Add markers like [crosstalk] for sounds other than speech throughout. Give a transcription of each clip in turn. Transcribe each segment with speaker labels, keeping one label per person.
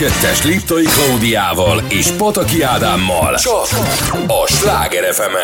Speaker 1: kettes Liptai Klaudiával és Pataki Ádámmal. Csak a Sláger fm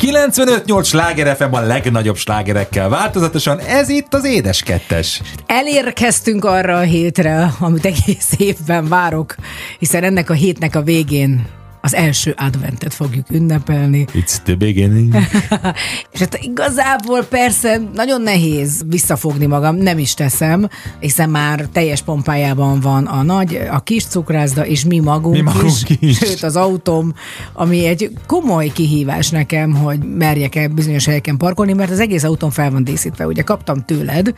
Speaker 2: 95-8 Sláger FM a legnagyobb slágerekkel. Változatosan, ez itt az Édes Kettes.
Speaker 3: Elérkeztünk arra a hétre, amit egész évben várok, hiszen ennek a hétnek a végén az első adventet fogjuk ünnepelni.
Speaker 2: It's the beginning. [laughs]
Speaker 3: És hát igazából persze nagyon nehéz visszafogni magam, nem is teszem, hiszen már teljes pompájában van a nagy, a kis cukrászda, és mi magunk,
Speaker 2: Mi magunk
Speaker 3: is,
Speaker 2: is.
Speaker 3: sőt az autóm, ami egy komoly kihívás nekem, hogy merjek-e bizonyos helyeken parkolni, mert az egész autóm fel van díszítve. Ugye kaptam tőled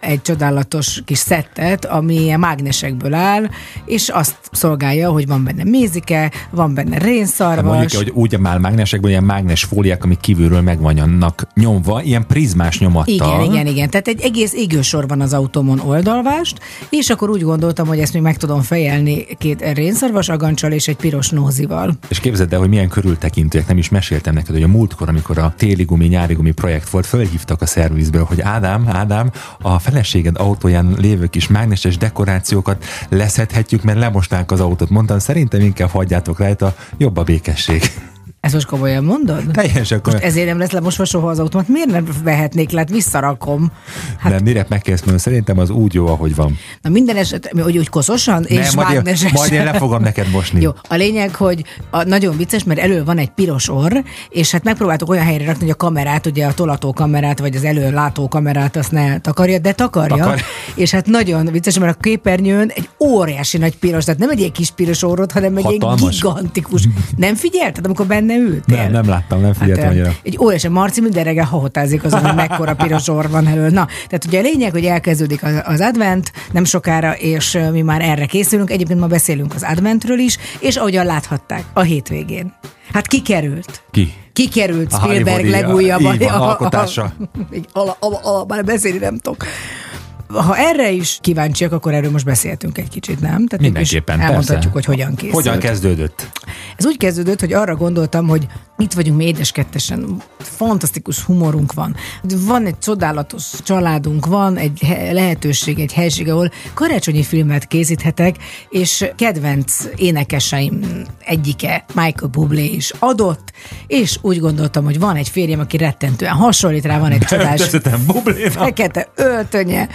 Speaker 3: egy csodálatos kis szettet, ami ilyen mágnesekből áll, és azt szolgálja, hogy van benne mézike, van benne
Speaker 2: Hát
Speaker 3: rénszarvas.
Speaker 2: mondjuk, hogy úgy már mágnesekből ilyen mágnes fóliák, amik kívülről meg vannak nyomva, ilyen prizmás nyomattal.
Speaker 3: Igen, igen, igen. Tehát egy egész égősor van az autómon oldalvást, és akkor úgy gondoltam, hogy ezt még meg tudom fejelni két rénszarvas agancsal és egy piros nózival.
Speaker 2: És képzeld el, hogy milyen körültekintőek, nem is meséltem neked, hogy a múltkor, amikor a téli gumi, nyári gumi projekt volt, fölhívtak a szervizből, hogy Ádám, Ádám, a feleséged autóján lévő kis mágneses dekorációkat leszedhetjük, mert lemosták az autót. Mondtam, szerintem inkább hagyjátok rajta, jobb a békesség.
Speaker 3: Ezt most komolyan mondod?
Speaker 2: Teljesen
Speaker 3: Most ezért nem lesz lemosva soha az autómat. Miért nem vehetnék le? Hát visszarakom.
Speaker 2: Hát, nem, mire megkezdesz mondani, szerintem az úgy jó, ahogy van.
Speaker 3: Na minden eset, hogy úgy koszosan és
Speaker 2: nem, majd, én, majd én le fogom neked mosni.
Speaker 3: Jó, a lényeg, hogy a, nagyon vicces, mert elő van egy piros orr, és hát megpróbáltuk olyan helyre rakni, hogy a kamerát, ugye a tolató kamerát, vagy az előlátó kamerát azt ne takarja, de takarja.
Speaker 2: Takar.
Speaker 3: És hát nagyon vicces, mert a képernyőn egy óriási nagy piros, tehát nem egy ilyen kis piros orrot, hanem egy ilyen
Speaker 2: Hatalmas.
Speaker 3: gigantikus. Nem figyelted, amikor benne ültél?
Speaker 2: Nem, nem láttam, nem figyeltem
Speaker 3: Hát,
Speaker 2: annyira.
Speaker 3: egy óriási Marci minden reggel hahotázik azon, hogy mekkora piros orr van elől. Na, tehát ugye a lényeg, hogy elkezdődik az, az advent nem sokára, és mi már erre készülünk. Egyébként ma beszélünk az adventről is, és ahogyan láthatták, a hétvégén. Hát kikerült.
Speaker 2: Ki?
Speaker 3: Kikerült
Speaker 2: A
Speaker 3: Spielberg legújabb
Speaker 2: így van, alkotása. [laughs]
Speaker 3: Így ala, ala, ala, már beszélni nem tudok. Ha erre is kíváncsiak, akkor erről most beszéltünk egy kicsit, nem? Tehát
Speaker 2: Mindenképpen,
Speaker 3: elmondhatjuk,
Speaker 2: persze.
Speaker 3: hogy hogyan készült.
Speaker 2: Hogyan kezdődött?
Speaker 3: Ez úgy kezdődött, hogy arra gondoltam, hogy itt vagyunk mi édeskettesen, fantasztikus humorunk van. Van egy csodálatos családunk, van egy he- lehetőség, egy helység, ahol karácsonyi filmet készíthetek, és kedvenc énekeseim egyike, Michael Bublé is adott, és úgy gondoltam, hogy van egy férjem, aki rettentően hasonlít rá, van egy csodás fekete öltönye,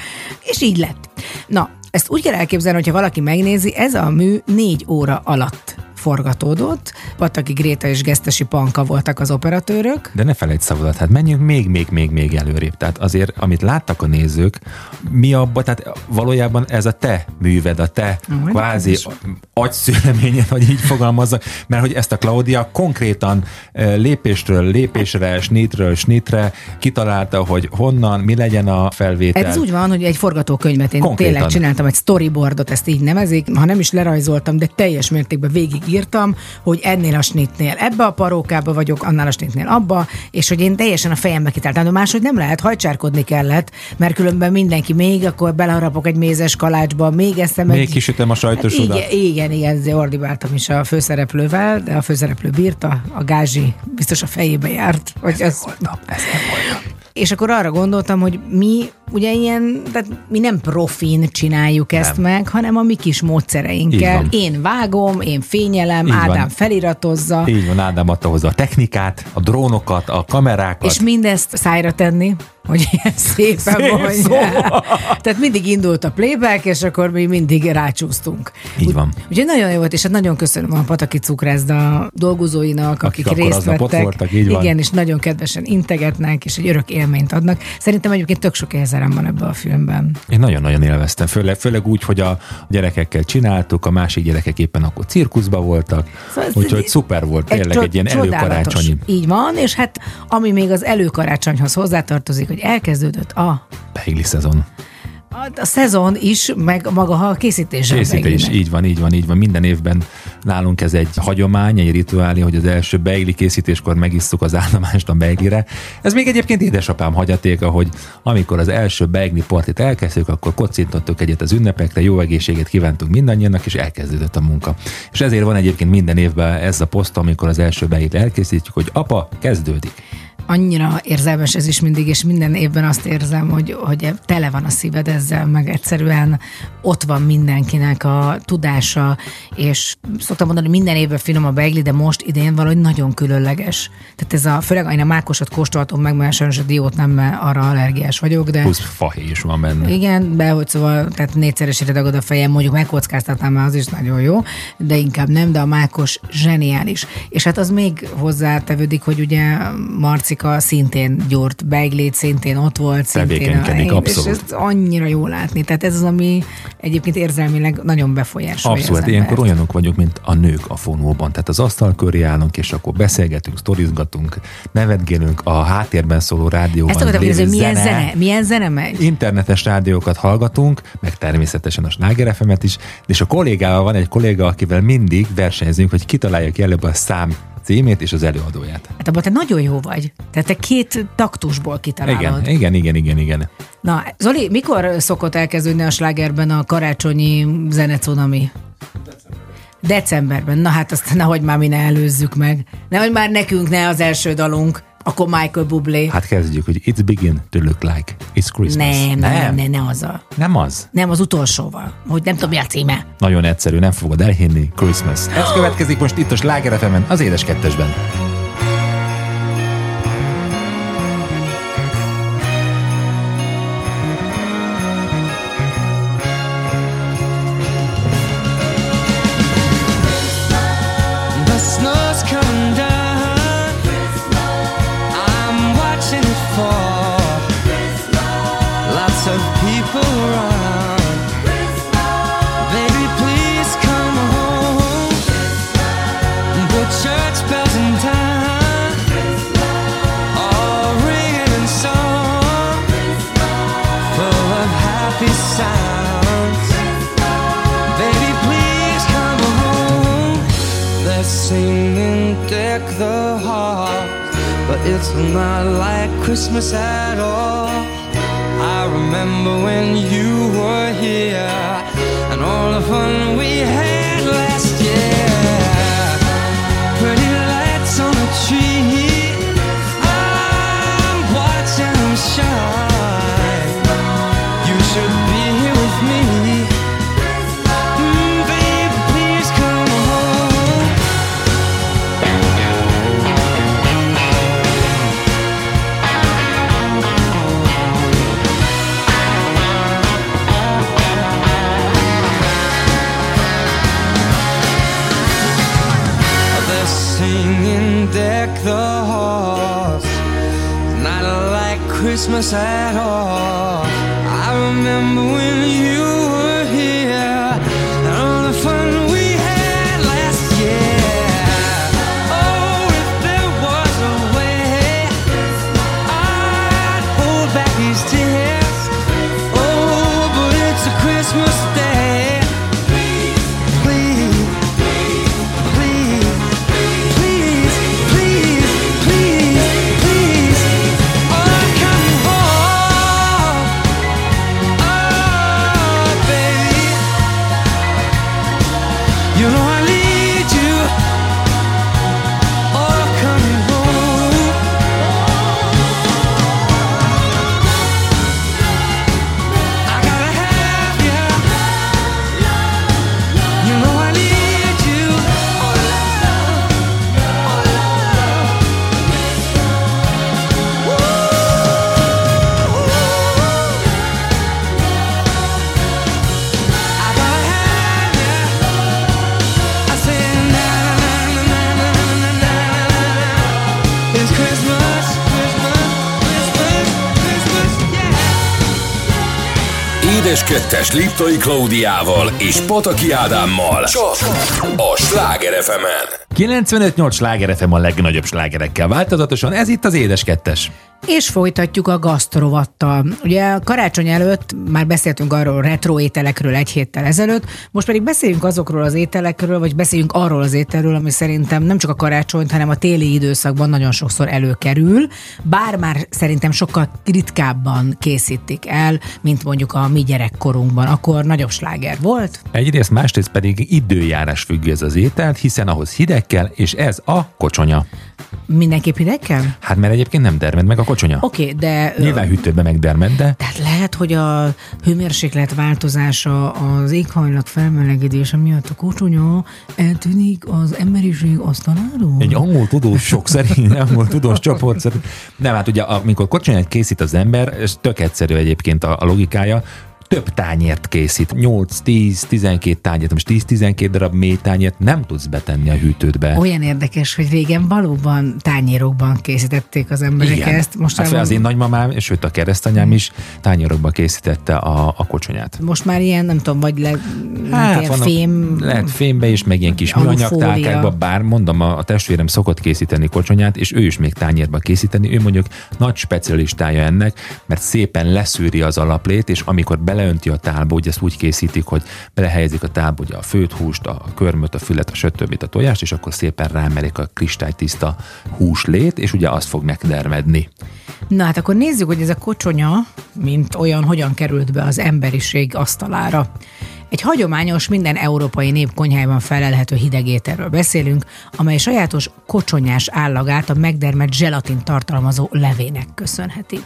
Speaker 3: és így lett. Na, ezt úgy kell elképzelni, hogyha valaki megnézi, ez a mű négy óra alatt forgatódott. Pataki Gréta és Gesztesi Panka voltak az operatőrök.
Speaker 2: De ne felejtsd szavadat, hát menjünk még, még, még, még előrébb. Tehát azért, amit láttak a nézők, mi abban, tehát valójában ez a te műved, a te
Speaker 3: Majd
Speaker 2: kvázi agyszüleményed, hogy így fogalmazzak, mert hogy ezt a Claudia konkrétan eh, lépésről lépésre, snitről snitre kitalálta, hogy honnan, mi legyen a felvétel.
Speaker 3: Ez úgy van, hogy egy forgatókönyvet én
Speaker 2: Konkrétan.
Speaker 3: tényleg csináltam, egy storyboardot, ezt így nevezik, ha nem is lerajzoltam, de teljes mértékben végigírtam, hogy ennél a snitnél ebbe a parókába vagyok, annál a snitnél abba, és hogy én teljesen a fejembe kitáltam, de máshogy nem lehet, hajcsárkodni kellett, mert különben mindenki még, akkor beleharapok egy mézes kalácsba, még eszem
Speaker 2: Még
Speaker 3: egy...
Speaker 2: kisütöm a sajtosodat.
Speaker 3: Hát igen, igen, igen, ezért ordibáltam is a főszereplővel, de a főszereplő bírta, a gázsi biztos a fejébe járt. Hogy ez, és akkor arra gondoltam, hogy mi ugye ilyen, tehát mi nem profin csináljuk ezt
Speaker 2: Nem.
Speaker 3: meg, hanem a mi kis módszereinkkel. Én vágom, én fényelem,
Speaker 2: Így
Speaker 3: Ádám
Speaker 2: van.
Speaker 3: feliratozza,
Speaker 2: Így van, Ádám adta hozzá a technikát, a drónokat, a kamerákat.
Speaker 3: és mindezt szájra tenni, hogy ilyen [laughs] szépen
Speaker 2: Szép
Speaker 3: mondja.
Speaker 2: szó. [laughs]
Speaker 3: Tehát mindig indult a playback, és akkor mi mindig rácsúsztunk.
Speaker 2: Így van.
Speaker 3: Úgyhogy nagyon jó volt, és hát nagyon köszönöm a Pataki Cukrászda dolgozóinak, akik,
Speaker 2: akkor
Speaker 3: részt vettek.
Speaker 2: voltak, így van.
Speaker 3: Igen, és nagyon kedvesen integetnek, és egy örök élményt adnak. Szerintem egyébként tök sok érzerem van ebben a filmben.
Speaker 2: Én nagyon-nagyon élveztem, főleg, főleg úgy, hogy a gyerekekkel csináltuk, a másik gyerekek éppen akkor cirkuszba voltak,
Speaker 3: Szóval
Speaker 2: úgyhogy
Speaker 3: egy-
Speaker 2: szuper volt, tényleg
Speaker 3: cso-
Speaker 2: egy ilyen előkarácsonyi
Speaker 3: Így van, és hát ami még az előkarácsonyhoz hozzátartozik, hogy elkezdődött a,
Speaker 2: beigli szezon.
Speaker 3: a, a szezon is, meg maga a
Speaker 2: Készítés,
Speaker 3: beiglinek.
Speaker 2: így van, így van, így van. Minden évben nálunk ez egy hagyomány, egy rituálé, hogy az első beigli készítéskor megisszuk az állomást a beiglire. Ez még egyébként édesapám hagyatéka, hogy amikor az első beigli partit elkezdtük, akkor kocintottuk egyet az ünnepekre, jó egészséget kívántunk mindannyian, és elkezdődött a munka. És ezért van egyébként minden évben ez a poszt, amikor az első beiglit elkészítjük, hogy apa, kezdődik.
Speaker 3: Annyira érzelmes ez is mindig, és minden évben azt érzem, hogy, hogy tele van a szíved ezzel, meg egyszerűen ott van mindenkinek a tudása, és szoktam mondani, hogy minden évben finom a beigli, de most idén valahogy nagyon különleges. Tehát ez a, főleg én a mákosat kóstoltam meg, mert sajnos a diót nem, mert arra allergiás vagyok, de...
Speaker 2: Plusz fahé is van benne.
Speaker 3: Igen, de hogy szóval, tehát négyszeresére dagad a fejem, mondjuk megkockáztatnám, mert az is nagyon jó, de inkább nem, de a mákos zseniális. És hát az még hozzátevődik, hogy ugye Marcika szintén gyúrt beiglit, szintén ott volt, szintén.
Speaker 2: Tevékenykedik, abszolút.
Speaker 3: És ez annyira jó látni. Tehát ez az, ami egyébként érzelmileg nagyon befolyásolja
Speaker 2: Abszolút,
Speaker 3: az
Speaker 2: ilyenkor olyanok vagyunk, mint a nők a fonóban. Tehát az asztal köré állunk, és akkor beszélgetünk, sztorizgatunk, nevetgélünk, a háttérben szóló rádióban
Speaker 3: Ezt akartam hogy milyen zene, milyen zene megy?
Speaker 2: internetes rádiókat hallgatunk, meg természetesen a Sláger is, és a kollégával van egy kolléga, akivel mindig versenyzünk, hogy kitalálja ki előbb a szám címét és az előadóját.
Speaker 3: Hát abban te nagyon jó vagy. Tehát te két taktusból kitalálod.
Speaker 2: Igen, igen, igen, igen, igen.
Speaker 3: Na, Zoli, mikor szokott elkezdődni a slágerben a karácsonyi zenecunami? Decemberben. Na hát azt nehogy már mi ne előzzük meg. Nehogy már nekünk ne az első dalunk. Akkor Michael Bublé.
Speaker 2: Hát kezdjük, hogy it's begin to look like it's Christmas.
Speaker 3: nem, nem, nem, nem, nem az a,
Speaker 2: Nem az.
Speaker 3: nem az utolsóval. Hogy nem tudom, mi a címe.
Speaker 2: Nagyon egyszerű, nem fogod elhinni. Christmas. Ez következik most itt a Sláger az édes kettesben.
Speaker 4: Christmas at all. I remember when you
Speaker 5: 2022-es Liptai Klaudiával és Pataki Ádámmal. Csak a Sláger fm
Speaker 2: 95-8 Sláger FM a legnagyobb slágerekkel változatosan, ez itt az Édes Kettes.
Speaker 3: És folytatjuk a gasztrovattal. Ugye karácsony előtt már beszéltünk arról retro ételekről egy héttel ezelőtt, most pedig beszéljünk azokról az ételekről, vagy beszéljünk arról az ételről, ami szerintem nem csak a karácsonyt, hanem a téli időszakban nagyon sokszor előkerül, bár már szerintem sokkal ritkábban készítik el, mint mondjuk a mi gyerekkorunkban. Akkor nagyobb sláger volt.
Speaker 2: Egyrészt, másrészt pedig időjárás függő ez az ételt, hiszen ahhoz hideg kell, és ez a kocsonya.
Speaker 3: Mindenképp hideg kell?
Speaker 2: Hát mert egyébként nem dermed meg a kocsonya.
Speaker 3: Oké, okay, de...
Speaker 2: Nyilván hűtőben megdermed, de
Speaker 3: Tehát lehet, hogy a hőmérséklet változása, az éghajlat felmelegedése miatt a kocsonya eltűnik az emberiség asztaláról?
Speaker 2: egy angol tudós sok szerint, angol tudós csoport szerint. Nem, hát ugye amikor kocsonyát készít az ember, ez tök egyszerű egyébként a, a logikája, több tányért készít. 8, 10, 12 tányért, most 10-12 darab mély tányért nem tudsz betenni a hűtődbe.
Speaker 3: Olyan érdekes, hogy régen valóban tányérokban készítették az emberek
Speaker 2: Igen.
Speaker 3: ezt. Most,
Speaker 2: hát az én nagymamám, és sőt a keresztanyám is tányérokba készítette a, a kocsonyát.
Speaker 3: most már ilyen, nem tudom, vagy le, hát, ilyen
Speaker 2: vannak-
Speaker 3: fém...
Speaker 2: Lehet fémbe is, meg ilyen kis műanyagtálkákba, bár mondom, a, a testvérem szokott készíteni kocsonyát, és ő is még tányérba készíteni. Ő mondjuk nagy specialistája ennek, mert szépen leszűri az alaplét, és amikor beleönti a tálba, ugye ezt úgy készítik, hogy belehelyezik a tálba ugye a főt húst, a körmöt, a fület, a sötöbbit, a tojást, és akkor szépen rámerik a kristálytiszta húslét, és ugye azt fog megdermedni.
Speaker 3: Na hát akkor nézzük, hogy ez a kocsonya, mint olyan, hogyan került be az emberiség asztalára. Egy hagyományos, minden európai nép konyhájában felelhető hidegételről beszélünk, amely sajátos kocsonyás állagát a megdermett zselatin tartalmazó levének köszönheti.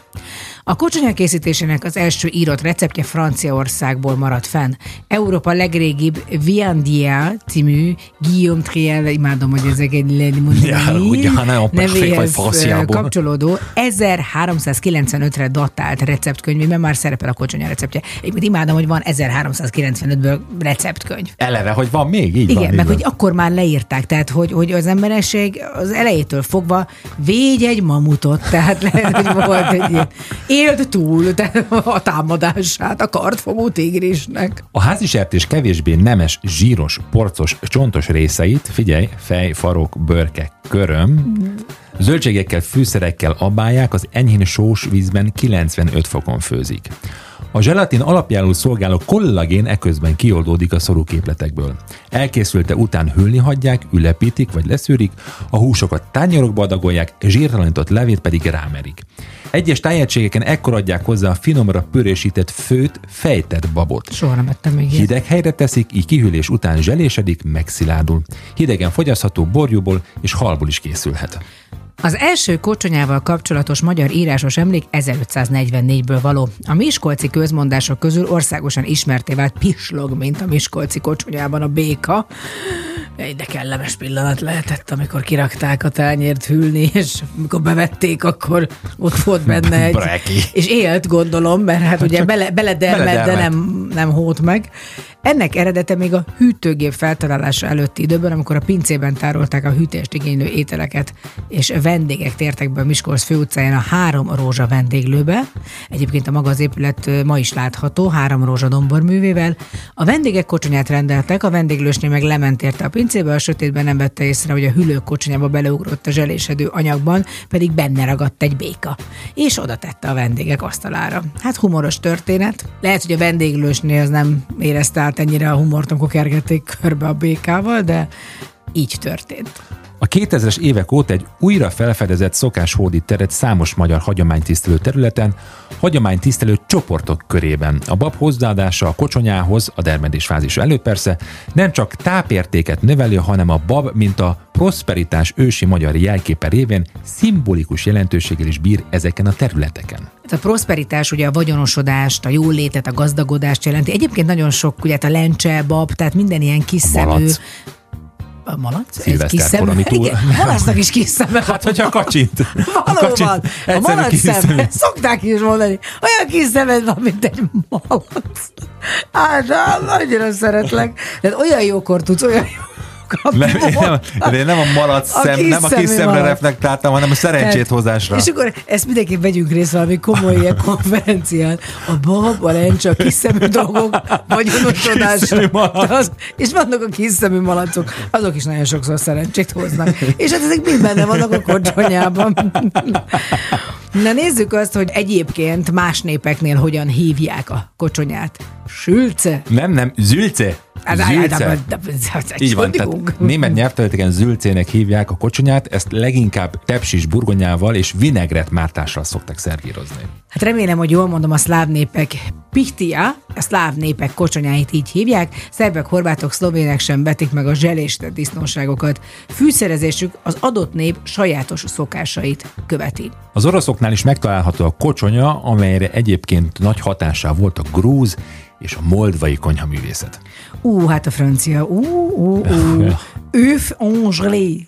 Speaker 3: A kocsonya készítésének az első írott receptje Franciaországból maradt fenn. Európa legrégibb Viandia című Guillaume Triel, imádom, hogy ezek egy
Speaker 2: Ja,
Speaker 3: nevéhez
Speaker 2: franciából.
Speaker 3: kapcsolódó 1395-re datált receptkönyvében már szerepel a kocsonya receptje. Egyébként imádom, hogy van 1395-ből receptkönyv.
Speaker 2: Eleve, hogy van még? Így
Speaker 3: Igen,
Speaker 2: van, így
Speaker 3: meg
Speaker 2: van.
Speaker 3: hogy akkor már leírták, tehát hogy, hogy az emberesség az elejétől fogva védj egy mamutot, tehát lehet, hogy volt egy ilyen, élt túl tehát a támadását a kartfogó tigrisnek.
Speaker 2: A házi sertés kevésbé nemes, zsíros, porcos, csontos részeit, figyelj, fej, farok, bőrke, köröm, zöldségekkel, fűszerekkel abálják, az enyhén sós vízben 95 fokon főzik. A zselatin alapjául szolgáló kollagén eközben kioldódik a szorúképletekből. Elkészülte után hűlni hagyják, ülepítik vagy leszűrik, a húsokat tányérokba adagolják, zsírtalanított levét pedig rámerik. Egyes tájegységeken ekkor adják hozzá a finomra pörésített főt, fejtett babot.
Speaker 3: Soha nem ettem még ilyet.
Speaker 2: Hideg helyre teszik, így kihűlés után zselésedik, megszilárdul. Hidegen fogyasztható borjúból és halból is készülhet.
Speaker 3: Az első kocsonyával kapcsolatos magyar írásos emlék 1544-ből való. A miskolci közmondások közül országosan ismerté vált pislog, mint a miskolci kocsonyában a béka. Egy de kellemes pillanat lehetett, amikor kirakták a tányért hűlni, és amikor bevették, akkor ott volt benne egy...
Speaker 2: Breki.
Speaker 3: És élt, gondolom, mert hát ugye bele, beledermed, de
Speaker 2: Beledermedt.
Speaker 3: nem, nem hót meg. Ennek eredete még a hűtőgép feltalálása előtti időben, amikor a pincében tárolták a hűtést igénylő ételeket, és vendégek tértek be a Miskolc főutcáján a három rózsa vendéglőbe. Egyébként a maga az épület ma is látható, három rózsa domborművével. A vendégek kocsonyát rendeltek, a vendéglősnél meg lement érte a pincébe, a sötétben nem vette észre, hogy a hűlő kocsonyába beleugrott a zselésedő anyagban, pedig benne ragadt egy béka. És oda tette a vendégek asztalára. Hát humoros történet. Lehet, hogy a vendéglősnél az nem érezte ennyire a humort, amikor kergették körbe a békával, de így történt.
Speaker 2: A 2000-es évek óta egy újra felfedezett szokás hódít teret számos magyar hagyománytisztelő területen, hagyománytisztelő csoportok körében. A bab hozzáadása a kocsonyához, a dermedés fázis előtt persze, nem csak tápértéket növeli, hanem a bab, mint a prosperitás ősi magyar jelképe révén szimbolikus jelentőséggel is bír ezeken a területeken.
Speaker 3: A prosperitás ugye a vagyonosodást, a jólétet, a gazdagodást jelenti. Egyébként nagyon sok, ugye hát a lencse, bab, tehát minden ilyen kis szemű.
Speaker 2: malac.
Speaker 3: A malac?
Speaker 2: Szilveszterkor, ami túl-
Speaker 3: Igen, malacnak is kis szeme
Speaker 2: Hát, hogyha kacsint. A [laughs]
Speaker 3: Valóban.
Speaker 2: kacsint
Speaker 3: A malac
Speaker 2: kis
Speaker 3: szem,
Speaker 2: szemű.
Speaker 3: szokták is mondani, olyan kis szemed van, mint egy malac. Hát, annyira szeretlek. Tehát olyan jókor tudsz, olyan jókat
Speaker 2: Nem, én nem, de én nem a malac
Speaker 3: A
Speaker 2: szem, nem a kis szemre reflektáltam, hanem a szerencsét hozásra.
Speaker 3: És akkor ezt mindenképp vegyünk részt valami komoly ilyen konferencián. A bab, a lencse, a kis szemű dolgok, vagy. Az, és vannak a kis szemű malacok, azok is nagyon sokszor szerencsét hoznak. És hát ezek mind benne vannak a kocsonyában. Na nézzük azt, hogy egyébként más népeknél hogyan hívják a kocsonyát. Sülce.
Speaker 2: Nem, nem, zülce.
Speaker 3: Hát,
Speaker 2: Zülce. Így van, tehát német nyelvterületeken zülcének hívják a kocsonyát, ezt leginkább tepsis burgonyával és vinegret mártással szokták szervírozni.
Speaker 3: Hát remélem, hogy jól mondom, a szláv népek Pihtia, a szláv népek kocsonyáit így hívják, szerbek, horvátok, szlovének sem vetik meg a zselést disznóságokat. Fűszerezésük az adott nép sajátos szokásait követi.
Speaker 2: Az oroszoknál is megtalálható a kocsonya, amelyre egyébként nagy hatással volt a grúz és a moldvai konyhaművészet.
Speaker 3: Ú, hát a francia. Ú, ú, ú. Öf en gelé.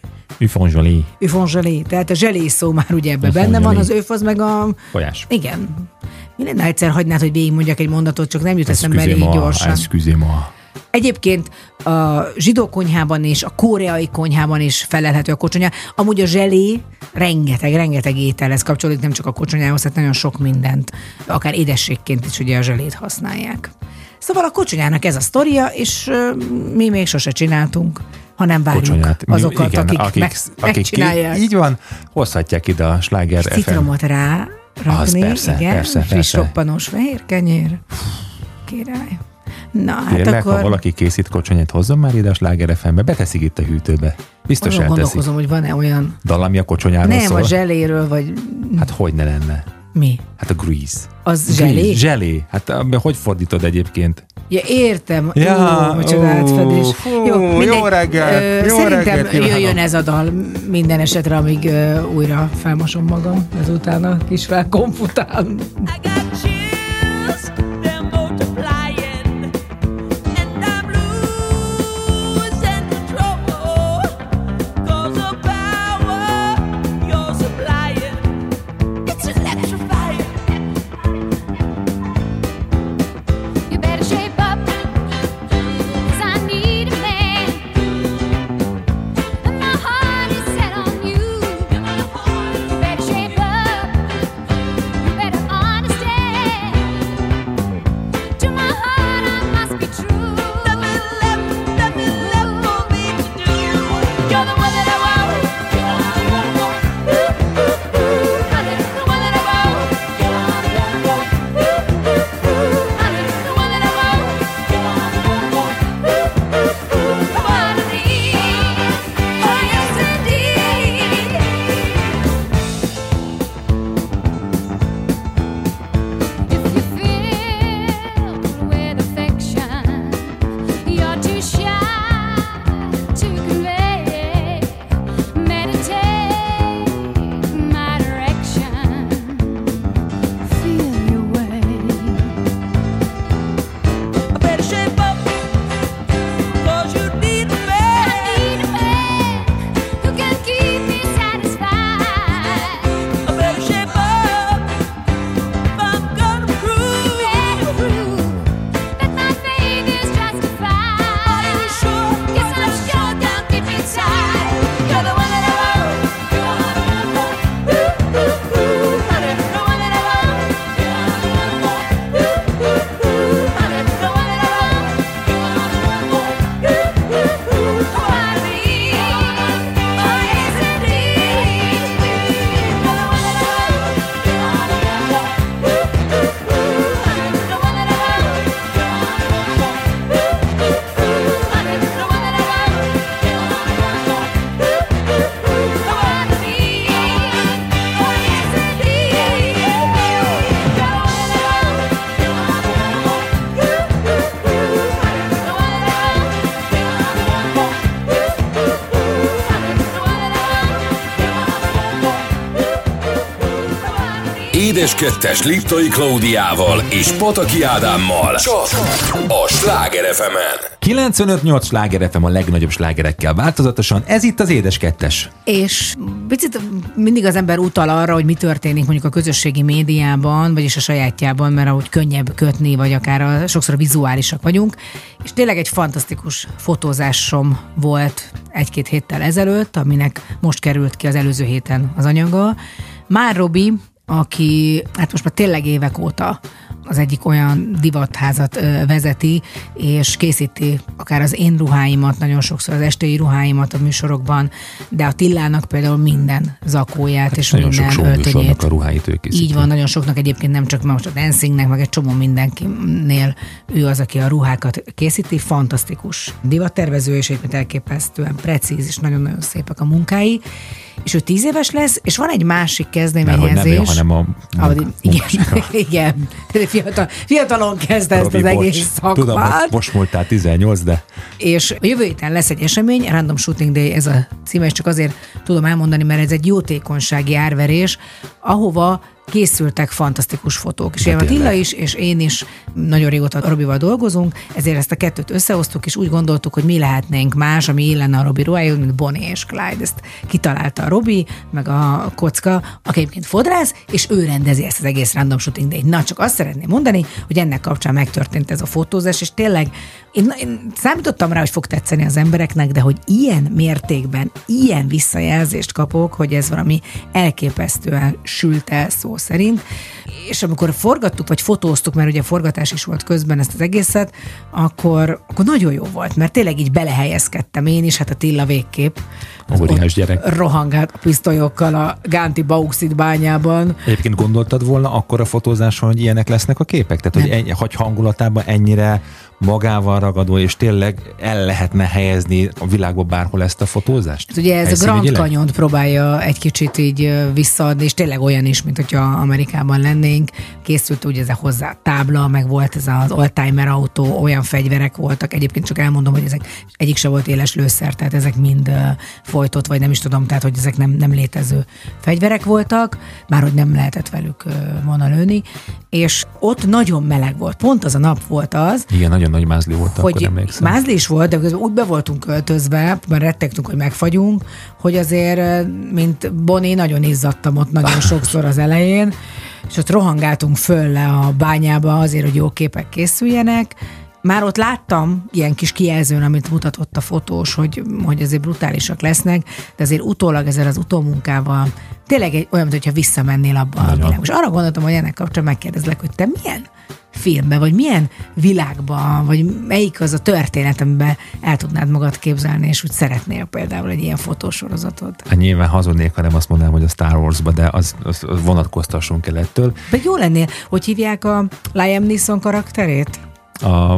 Speaker 3: Öf en gelé. Tehát a zselé szó már ugye ebben benne van, az öf az meg a...
Speaker 2: folyás.
Speaker 3: Igen. Mi lenne, egyszer hagynád, hogy végigmondjak egy mondatot, csak nem jut eszembe elég gyorsan.
Speaker 2: excusez-moi.
Speaker 3: Egyébként a zsidó konyhában és a koreai konyhában is felelhető a kocsonya. Amúgy a zselé rengeteg, rengeteg ételhez kapcsolódik, nem csak a kocsonyához, tehát nagyon sok mindent. Akár édességként is ugye a zselét használják. Szóval a kocsonyának ez a sztoria, és mi még sose csináltunk, hanem várjuk
Speaker 2: Kocsonyát.
Speaker 3: Azokat,
Speaker 2: igen,
Speaker 3: akik, meg, megcsinálják.
Speaker 2: Ki, így van, hozhatják ide a Sláger FM.
Speaker 3: Citromot rá rakni,
Speaker 2: persze,
Speaker 3: igen,
Speaker 2: persze,
Speaker 3: friss
Speaker 2: persze.
Speaker 3: roppanos fehér kenyér. Király. Na, hát
Speaker 2: Kérlek,
Speaker 3: akkor...
Speaker 2: ha valaki készít kocsonyát, hozzon már ide a Sláger FM-be, beteszik itt a hűtőbe. Biztos
Speaker 3: Azon
Speaker 2: elteszik.
Speaker 3: gondolkozom, hogy van-e olyan...
Speaker 2: Dal, ami a kocsonyáról
Speaker 3: Nem,
Speaker 2: szól.
Speaker 3: a zseléről, vagy
Speaker 2: Hát hogy ne lenne?
Speaker 3: mi?
Speaker 2: Hát a grease.
Speaker 3: Az zselé?
Speaker 2: Grease, Zselé. Hát abban hogy fordítod egyébként?
Speaker 3: Ja, értem.
Speaker 2: Ja,
Speaker 3: Ó, micsoda
Speaker 2: ó,
Speaker 3: átfedés.
Speaker 2: fú,
Speaker 3: mindegy.
Speaker 2: jó reggelt,
Speaker 3: Ö,
Speaker 2: jó
Speaker 3: Szerintem
Speaker 2: reggelt
Speaker 3: jöjjön ez a dal minden esetre, amíg ö, újra felmosom magam, ezután a kis felkonfutál.
Speaker 6: I got chills,
Speaker 1: Édes kettes Liptai Klaudiával és Pataki Ádámmal. Csak a Sláger fm
Speaker 2: 95-8 sláger FM a legnagyobb slágerekkel változatosan, ez itt az Édes Kettes.
Speaker 3: És picit mindig az ember utal arra, hogy mi történik mondjuk a közösségi médiában, vagyis a sajátjában, mert ahogy könnyebb kötni, vagy akár a, sokszor vizuálisak vagyunk. És tényleg egy fantasztikus fotózásom volt egy-két héttel ezelőtt, aminek most került ki az előző héten az anyaga. Már Robi, aki hát most már tényleg évek óta az egyik olyan divatházat vezeti, és készíti akár az én ruháimat, nagyon sokszor az estei ruháimat a műsorokban, de a Tillának például minden zakóját és
Speaker 2: Hát Nagyon sok
Speaker 3: minden
Speaker 2: showműsornak
Speaker 3: öltönyét.
Speaker 2: a ruháit ő készíti.
Speaker 3: Így van, nagyon soknak egyébként nem csak most a dancingnek, meg egy csomó mindenkinél ő az, aki a ruhákat készíti, fantasztikus divattervező, és egyébként elképesztően precíz, és nagyon-nagyon szépek a munkái. És ő tíz éves lesz, és van egy másik
Speaker 2: Mert hogy
Speaker 3: kezdeményezés.
Speaker 2: nem ő, hanem a
Speaker 3: Ahogy,
Speaker 2: munka-
Speaker 3: igen, [laughs] igen. Fiatal, fiatalon kezdte ezt az egész szakmát.
Speaker 2: Tudom, hogy most múltál 18, de
Speaker 3: És a jövő héten lesz egy esemény, Random Shooting Day ez a címe, és csak azért tudom elmondani, mert ez egy jótékonysági árverés, ahova készültek fantasztikus fotók. És
Speaker 2: De
Speaker 3: ilyen a Attila is, és én is nagyon régóta Robival dolgozunk, ezért ezt a kettőt összehoztuk, és úgy gondoltuk, hogy mi lehetnénk más, ami illene a Robi ruhájú, mint Bonnie és Clyde. Ezt kitalálta a Robi, meg a kocka, aki egyébként fodrász, és ő rendezi ezt az egész Random Shooting Day. Na, csak azt szeretném mondani, hogy ennek kapcsán megtörtént ez a fotózás, és tényleg én, én számítottam rá, hogy fog tetszeni az embereknek, de hogy ilyen mértékben, ilyen visszajelzést kapok, hogy ez valami elképesztően sült el szó szerint. És amikor forgattuk, vagy fotóztuk, mert ugye forgatás is volt közben ezt az egészet, akkor, akkor nagyon jó volt, mert tényleg így belehelyezkedtem én is, hát a Tilla végképp.
Speaker 2: Óriás gyerek.
Speaker 3: Rohangált a pisztolyokkal a Gánti Bauxit bányában.
Speaker 2: Egyébként gondoltad volna akkor a fotózáson, hogy ilyenek lesznek a képek? Tehát, hogy ennyi, hagy hangulatában ennyire magával ragadó, és tényleg el lehetne helyezni a világban bárhol ezt a fotózást?
Speaker 3: Hát ugye ez a Grand
Speaker 2: Helyszínügyileg?
Speaker 3: Canyon próbálja egy kicsit így visszaadni, és tényleg olyan is, mint hogyha Amerikában lennénk. Készült ugye ez a hozzá tábla, meg volt ez az oldtimer autó, olyan fegyverek voltak. Egyébként csak elmondom, hogy ezek egyik se volt éles lőszer, tehát ezek mind folytott, vagy nem is tudom, tehát hogy ezek nem, nem létező fegyverek voltak, már hogy nem lehetett velük volna lőni, és ott nagyon meleg volt. Pont az a nap volt az,
Speaker 2: Igen, nagyon nagy mázli volt, akkor
Speaker 3: hogy
Speaker 2: emlékszem.
Speaker 3: mázli is volt, de közben úgy be voltunk költözve, mert rettegtünk, hogy megfagyunk, hogy azért, mint Boni, nagyon izzadtam ott nagyon [laughs] sokszor az elején, és ott rohangáltunk föl le a bányába azért, hogy jó képek készüljenek, már ott láttam ilyen kis kijelzőn, amit mutatott a fotós, hogy, hogy azért brutálisak lesznek, de azért utólag ezzel az utómunkával tényleg egy, olyan, mintha visszamennél abba a
Speaker 2: Nagyon.
Speaker 3: világba. És arra gondoltam, hogy ennek kapcsán megkérdezlek, hogy te milyen filmbe, vagy milyen világban, vagy melyik az a történet, amiben el tudnád magad képzelni, és úgy szeretnél például egy ilyen fotósorozatot.
Speaker 2: Hát nyilván hazudnék, hanem azt mondanám, hogy a Star Wars-ba, de az, az, az vonatkoztassunk el ettől.
Speaker 3: De jó lennél, hogy hívják a Liam Neeson karakterét?
Speaker 2: A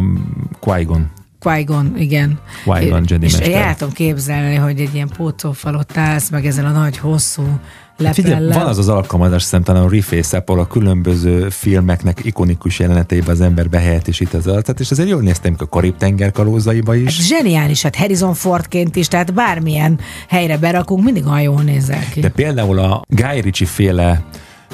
Speaker 2: Qui-Gon.
Speaker 3: Qui-Gon, igen.
Speaker 2: Qui-Gon Jedi
Speaker 3: És el tudom képzelni, hogy egy ilyen pócófal ott állsz, meg ezzel a nagy, hosszú
Speaker 2: Figyelj,
Speaker 3: lepellel.
Speaker 2: van az az alkalmazás, szerintem a Reface ahol a különböző filmeknek ikonikus jeleneteiben az ember behelyettesít az arcát, és azért jól néztem a Karib-tenger kalózaiba is.
Speaker 3: Hát zseniális, hát Harrison Fordként is, tehát bármilyen helyre berakunk, mindig olyan jól nézel ki.
Speaker 2: De például a Guy Ritchie féle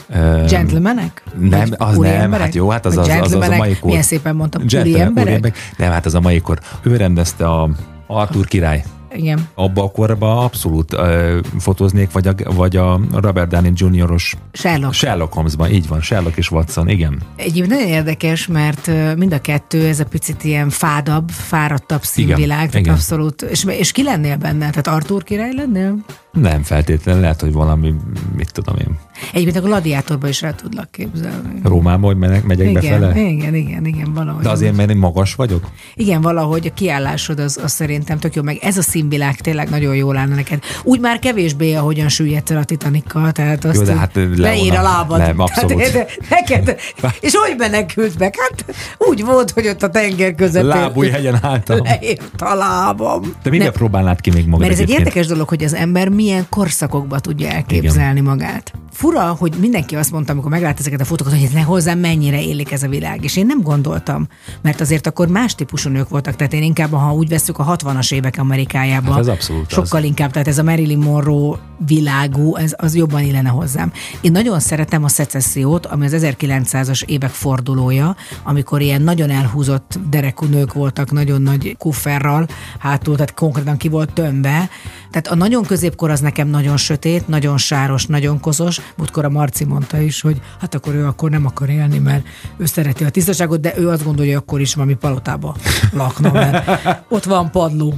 Speaker 2: ö,
Speaker 3: Gentlemanek?
Speaker 2: Nem, az nem,
Speaker 3: emberek?
Speaker 2: hát jó, hát az az, az, az a mai kor.
Speaker 3: Milyen szépen mondtam, emberek?
Speaker 2: Nem, hát az a mai kor. Ő rendezte a Arthur király.
Speaker 3: Igen.
Speaker 2: Abba a korban abszolút ö, fotóznék, vagy a, vagy a Robert Downey Jr.-os
Speaker 3: Sherlock.
Speaker 2: Sherlock Holmesban, így van, Sherlock és Watson, igen.
Speaker 3: Egyébként nagyon érdekes, mert mind a kettő, ez a picit ilyen fádabb, fáradtabb színvilág, tehát
Speaker 2: igen.
Speaker 3: abszolút. És, és ki lennél benne? Tehát Arthur király lennél?
Speaker 2: Nem feltétlenül, lehet, hogy valami, mit tudom én,
Speaker 3: Egyébként a gladiátorba is el tudlak képzelni.
Speaker 2: Rómába, hogy megyek, megyek
Speaker 3: Igen,
Speaker 2: befele.
Speaker 3: igen, igen, igen, valahogy.
Speaker 2: De azért, mert én magas vagyok?
Speaker 3: Igen, valahogy a kiállásod az, az szerintem tök jó, meg ez a színvilág tényleg nagyon jól állna neked. Úgy már kevésbé, ahogyan süllyedsz el a Titanikkal, tehát azt
Speaker 2: de
Speaker 3: úgy
Speaker 2: hát leona.
Speaker 3: leír a lábad.
Speaker 2: Nem, abszolút.
Speaker 3: Tehát, de neked, és hogy menekült meg? Hát úgy volt, hogy ott a tenger közepén
Speaker 2: Lábújhegyen álltam.
Speaker 3: leírt a lábam.
Speaker 2: Te mivel
Speaker 3: Nem,
Speaker 2: próbálnád ki még magad
Speaker 3: mert ez egy
Speaker 2: egyébként?
Speaker 3: érdekes dolog, hogy az ember milyen korszakokba tudja elképzelni Igen. magát. Fura, hogy mindenki azt mondta, amikor meglát ezeket a fotókat, hogy ez ne hozzám mennyire élik ez a világ. És én nem gondoltam, mert azért akkor más típusú nők voltak. Tehát én inkább, ha úgy veszük a 60-as évek Amerikájába,
Speaker 2: Hát ez abszolút
Speaker 3: sokkal inkább, tehát ez a Marilyn Monroe világú, ez az jobban illene hozzám. Én nagyon szeretem a szecessziót, ami az 1900-as évek fordulója, amikor ilyen nagyon elhúzott derekú nők voltak, nagyon nagy kufferral hátul, tehát konkrétan ki volt tömve. Tehát a nagyon középkor az nekem nagyon sötét, nagyon sáros, nagyon kozos. Múltkor a Marci mondta is, hogy hát akkor ő akkor nem akar élni, mert ő szereti a tisztaságot, de ő azt gondolja, hogy akkor is valami palotába lakna, mert ott van padló.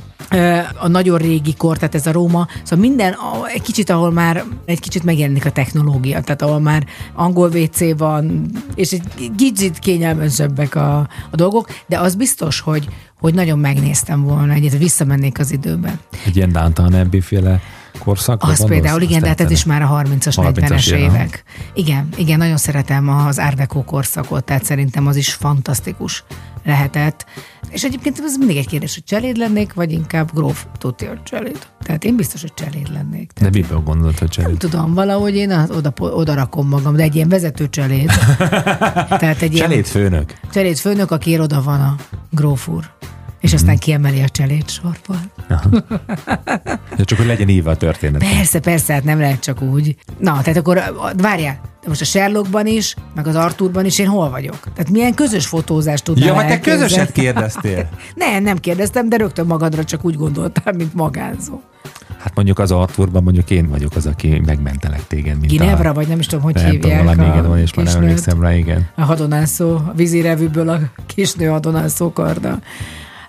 Speaker 3: A nagyon régi kor, tehát ez a Róma, szóval minden egy kicsit, ahol már egy kicsit megjelenik a technológia, tehát ahol már angol WC van, és egy kicsit kényelmesebbek a, a dolgok, de az biztos, hogy, hogy nagyon megnéztem volna egyet, visszamennék az időbe.
Speaker 2: Egy ilyen Downton Abbey féle korszakra
Speaker 3: Az például, igen, de hát ez is már a 30-as,
Speaker 2: 30-as
Speaker 3: 40-es
Speaker 2: évek.
Speaker 3: Igen, igen, nagyon szeretem az Deco korszakot, tehát szerintem az is fantasztikus lehetett. És egyébként ez mindig egy kérdés, hogy cseléd lennék, vagy inkább gróf tudja a cseléd. Tehát én biztos, hogy cseléd lennék.
Speaker 2: De
Speaker 3: Tehát
Speaker 2: miből gondolod, hogy
Speaker 3: nem
Speaker 2: cserél?
Speaker 3: tudom, valahogy én az- oda, oda rakom magam, de egy ilyen vezető cseléd. [laughs] Tehát egy ilyen
Speaker 2: Cseléd főnök.
Speaker 3: cseléd főnök, aki oda van a gróf úr. És aztán kiemeli a cseléd sorból.
Speaker 2: De csak, hogy legyen írva a történet.
Speaker 3: Persze, persze, hát nem lehet csak úgy. Na, tehát akkor várjál, de most a Sherlockban is, meg az Arthurban is én hol vagyok? Tehát milyen közös fotózást tudnál
Speaker 2: Ja, vagy te
Speaker 3: elképzelni?
Speaker 2: közöset kérdeztél. [laughs]
Speaker 3: Nem, nem kérdeztem, de rögtön magadra csak úgy gondoltál, mint magánzó.
Speaker 2: Hát mondjuk az Arthurban mondjuk én vagyok az, aki megmentelek téged, mint
Speaker 3: Ginevra,
Speaker 2: a...
Speaker 3: vagy nem is tudom, hogy
Speaker 2: nem tudom,
Speaker 3: hívják
Speaker 2: valami
Speaker 3: a
Speaker 2: igen van, és már nem emlékszem rá, igen.
Speaker 3: A hadonászó, a vízirevűből a kisnő hadonászó karda.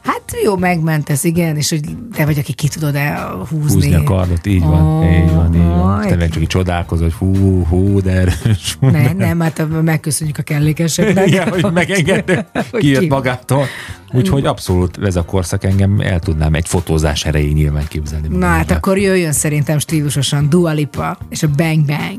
Speaker 3: Hát jó, megmentesz, igen, és hogy te vagy, aki ki tudod el húzni.
Speaker 2: A kardot, így van,
Speaker 3: Ó,
Speaker 2: így van, így van. te meg csak így csodálkozol, hogy hú, hú, de erős. hú, de-
Speaker 3: Nem, hát megköszönjük a kellékeseknek.
Speaker 2: Igen, hogy megengedő, [laughs]
Speaker 3: Hogy
Speaker 2: kijött
Speaker 3: ki-
Speaker 2: magától. Úgyhogy abszolút ez a korszak engem el tudnám egy fotózás erején nyilván képzelni.
Speaker 3: Na hát akkor jöjjön szerintem stílusosan Dua Lipa és a Bang Bang.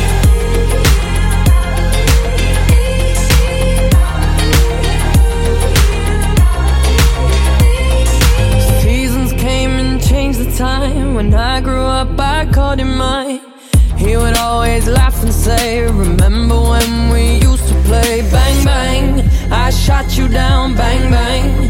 Speaker 4: When I grew up, I called him mine. He would always laugh and say, Remember when we used to play? Bang, bang. I shot you down. Bang, bang.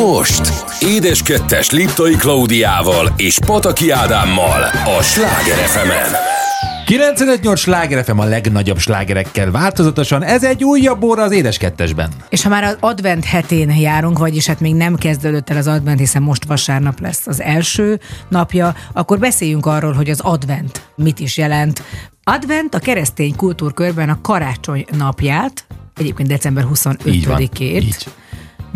Speaker 1: Most Édes Kettes Liptai Klaudiával és Pataki Ádámmal a Sláger fm
Speaker 2: 958 sláger FM a legnagyobb slágerekkel változatosan. Ez egy újabb óra az édes kettesben.
Speaker 3: És ha már az advent hetén járunk, vagyis hát még nem kezdődött el az advent, hiszen most vasárnap lesz az első napja, akkor beszéljünk arról, hogy az advent mit is jelent. Advent a keresztény kultúrkörben a karácsony napját, egyébként december
Speaker 2: Így van.
Speaker 3: 25-ét
Speaker 2: Így.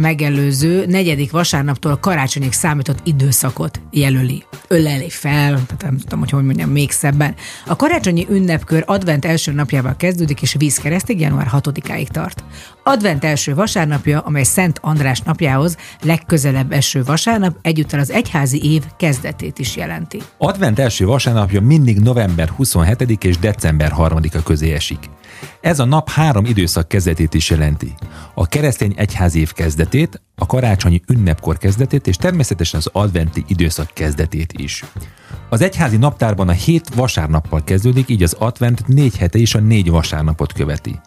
Speaker 3: Megelőző negyedik vasárnaptól karácsonyig számított időszakot jelöli. Öleli fel, tehát nem tudom, hogy hogy mondjam még szebben. A karácsonyi ünnepkör advent első napjával kezdődik, és vízkeresztig január 6-áig tart. Advent első vasárnapja, amely Szent András napjához legközelebb eső vasárnap, egyúttal az egyházi év kezdetét is jelenti.
Speaker 2: Advent első vasárnapja mindig november 27 és december 3-a közé esik. Ez a nap három időszak kezdetét is jelenti. A keresztény egyházi év kezdetét, a karácsonyi ünnepkor kezdetét, és természetesen az adventi időszak kezdetét is. Az egyházi naptárban a hét vasárnappal kezdődik, így az advent négy hete is a négy vasárnapot követi.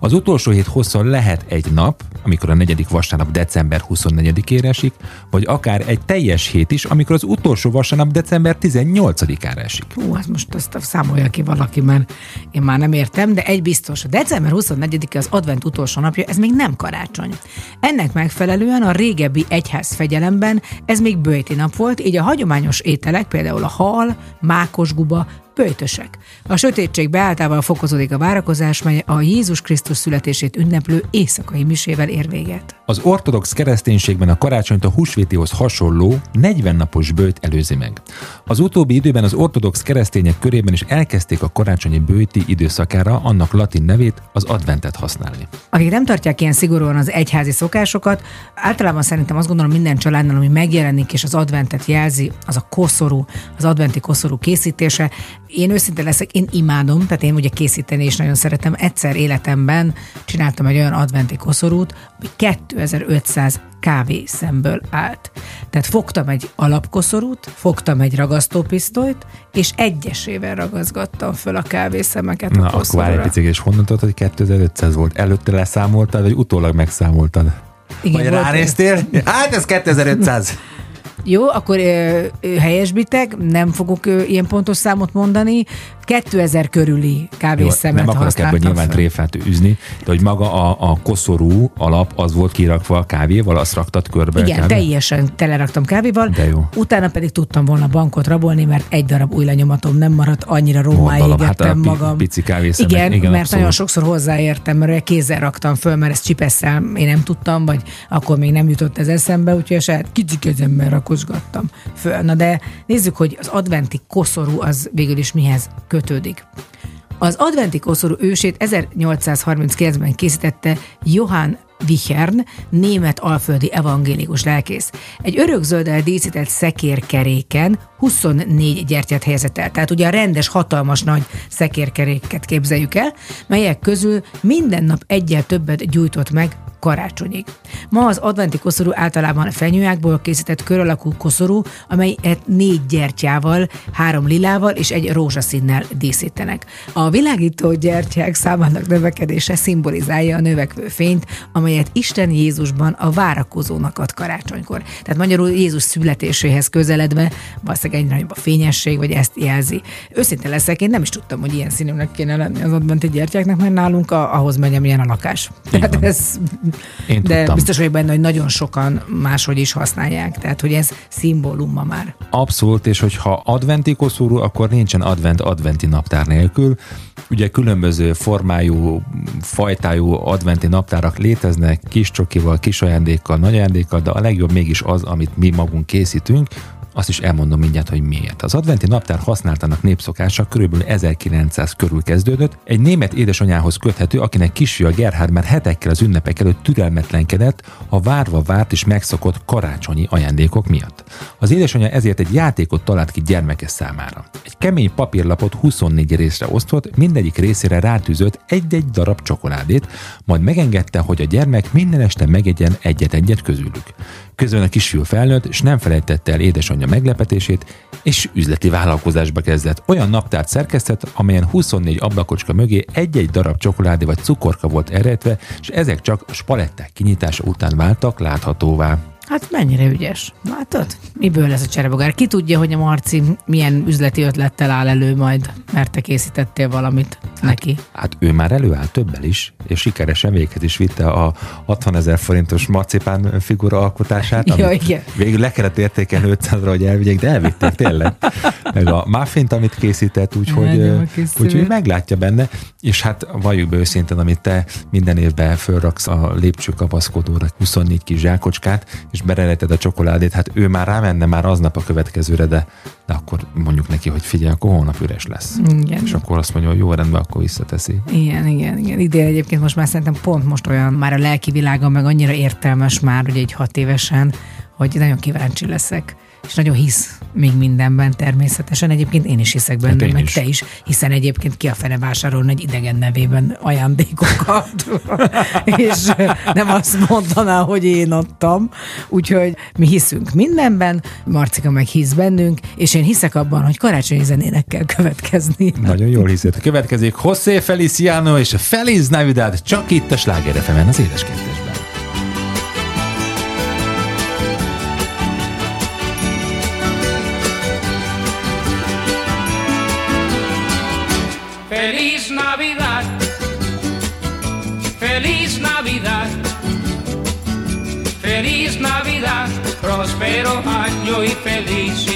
Speaker 2: Az utolsó hét hosszon lehet egy nap, amikor a negyedik vasárnap december 24-ére esik, vagy akár egy teljes hét is, amikor az utolsó vasárnap december 18-ára esik.
Speaker 3: Hú, hát most azt számolja ki valaki, mert én már nem értem, de egy biztos, a december 24-e az advent utolsó napja, ez még nem karácsony. Ennek megfelelően a régebbi egyház fegyelemben ez még bőjti nap volt, így a hagyományos ételek, például a hal, mákosguba, bőjtösek. A sötétség beáltával fokozódik a várakozás, mely a Jézus Krisztus születését ünneplő éjszakai misével ér véget.
Speaker 2: Az ortodox kereszténységben a karácsonyt a húsvétihoz hasonló 40 napos bőjt előzi meg. Az utóbbi időben az ortodox keresztények körében is elkezdték a karácsonyi bőjti időszakára annak latin nevét, az adventet használni.
Speaker 3: Akik nem tartják ilyen szigorúan az egyházi szokásokat, általában szerintem azt gondolom minden családnál, ami megjelenik és az adventet jelzi, az a koszorú, az adventi koszorú készítése. Én őszinte leszek, én imádom, tehát én ugye készíteni is nagyon szeretem. Egyszer életemben csináltam egy olyan adventi koszorút, ami 2500 kávészemből állt. Tehát fogtam egy alapkoszorút, fogtam egy ragasztópisztolyt, és egyesével ragaszgattam föl a kávészemeket
Speaker 2: Na,
Speaker 3: a
Speaker 2: akkor várj egy picit, és honnan tudod, hogy 2500 volt? Előtte leszámoltad, vagy utólag megszámoltad?
Speaker 3: Igen,
Speaker 2: vagy ránéztél? Hát ez 2500.
Speaker 3: Jó, akkor ö, ö, helyesbitek, nem fogok ö, ilyen pontos számot mondani. 2000 körüli kávészemmet
Speaker 2: nem akarok ebből nyilván
Speaker 3: fel.
Speaker 2: tréfát üzni, de hogy maga a, a koszorú alap az volt kirakva a kávéval, azt raktad körbe.
Speaker 3: Igen,
Speaker 2: kb.
Speaker 3: teljesen teleraktam kávéval,
Speaker 2: De jó.
Speaker 3: utána pedig tudtam volna bankot rabolni, mert egy darab új lenyomatom nem maradt, annyira rómáig
Speaker 2: Oldalom, hát a
Speaker 3: magam.
Speaker 2: pici kávészemek,
Speaker 3: Igen,
Speaker 2: igen,
Speaker 3: mert
Speaker 2: abszolút.
Speaker 3: nagyon sokszor hozzáértem, mert kézzel raktam föl, mert ezt csipesszel én nem tudtam, vagy akkor még nem jutott ez eszembe, úgyhogy a saját kicsi kezemmel rakosgattam föl. Na de nézzük, hogy az adventi koszorú az végül is mihez kötődik. Az adventi koszorú ősét 1839-ben készítette Johann Wichern, német alföldi evangélikus lelkész. Egy örökzölddel díszített szekérkeréken 24 gyertyát helyezett el. Tehát ugye a rendes, hatalmas nagy szekérkeréket képzeljük el, melyek közül minden nap egyel többet gyújtott meg karácsonyig. Ma az adventi koszorú általában fenyőákból készített kör alakú koszorú, amelyet négy gyertyával, három lilával és egy rózsaszínnel díszítenek. A világító gyertyák számának növekedése szimbolizálja a növekvő fényt, amelyet Isten Jézusban a várakozónak ad karácsonykor. Tehát magyarul Jézus születéséhez közeledve valószínűleg egyre nagyobb a fényesség, vagy ezt jelzi. Őszinte leszek, én nem is tudtam, hogy ilyen színűnek kéne lenni az adventi gyertyáknak, mert nálunk a, ahhoz megy, milyen a lakás. Tehát ez
Speaker 2: Én
Speaker 3: de
Speaker 2: tudtam.
Speaker 3: biztos vagyok benne, hogy nagyon sokan máshogy is használják, tehát hogy ez szimbólum ma már.
Speaker 2: Abszolút, és hogyha adventi koszorú, akkor nincsen advent adventi naptár nélkül. Ugye különböző formájú, fajtájú adventi naptárak léteznek, kis csokival, kis ajándékkal, nagy ajándékkal, de a legjobb mégis az, amit mi magunk készítünk, azt is elmondom mindjárt, hogy miért. Az adventi naptár használtanak népszokása körülbelül 1900 körül kezdődött. Egy német édesanyához köthető, akinek kisfia Gerhard már hetekkel az ünnepek előtt türelmetlenkedett a várva várt és megszokott karácsonyi ajándékok miatt. Az édesanyja ezért egy játékot talált ki gyermeke számára. Egy kemény papírlapot 24 részre osztott, mindegyik részére rátűzött egy-egy darab csokoládét, majd megengedte, hogy a gyermek minden este megegyen egyet-egyet közülük. Közben a kisfiú felnőtt, és nem felejtette el édesanyja meglepetését, és üzleti vállalkozásba kezdett. Olyan naptárt szerkesztett, amelyen 24 ablakocska mögé egy-egy darab csokoládé vagy cukorka volt elrejtve, és ezek csak spaletták kinyitása után váltak láthatóvá.
Speaker 3: Hát mennyire ügyes. Látod? Miből lesz a cserebogár? Ki tudja, hogy a Marci milyen üzleti ötlettel áll elő majd, mert te készítettél valamit neki.
Speaker 2: Hát ő már előáll többel is, és sikeresen véghez is vitte a 60 ezer forintos marcipán figura alkotását, [laughs]
Speaker 3: Ja,
Speaker 2: amit
Speaker 3: igen.
Speaker 2: végül le kellett értékelni 500-ra, hogy elvigyék, de elvitték tényleg. Meg a muffint, amit készített, úgyhogy, úgyhogy meglátja benne, és hát valljuk be őszintén, amit te minden évben fölraksz a lépcső kapaszkodóra 24 kis zsákocskát, és bereleted a csokoládét, hát ő már rámenne már aznap a következőre, de, de akkor mondjuk neki, hogy figyelj, akkor holnap üres lesz.
Speaker 3: Igen.
Speaker 2: És akkor azt mondja, hogy jó rendben, akkor visszateszi.
Speaker 3: Igen, igen, igen. Idén egyébként most már szerintem pont most olyan, már a lelki világa meg annyira értelmes már, hogy egy hat évesen, hogy nagyon kíváncsi leszek. És nagyon hisz még mindenben természetesen. Egyébként én is hiszek benne,
Speaker 2: Hát
Speaker 3: meg
Speaker 2: is.
Speaker 3: te is, hiszen egyébként ki a fene vásárolna egy idegen nevében ajándékokat, [laughs] és nem azt mondaná, hogy én adtam. Úgyhogy mi hiszünk mindenben, Marcika meg hisz bennünk, és én hiszek abban, hogy karácsonyi zenének kell következni.
Speaker 2: Nagyon jól hiszed. Következik José Feliciano és a Feliz Navidad csak itt a Sláger az édes. infeliz.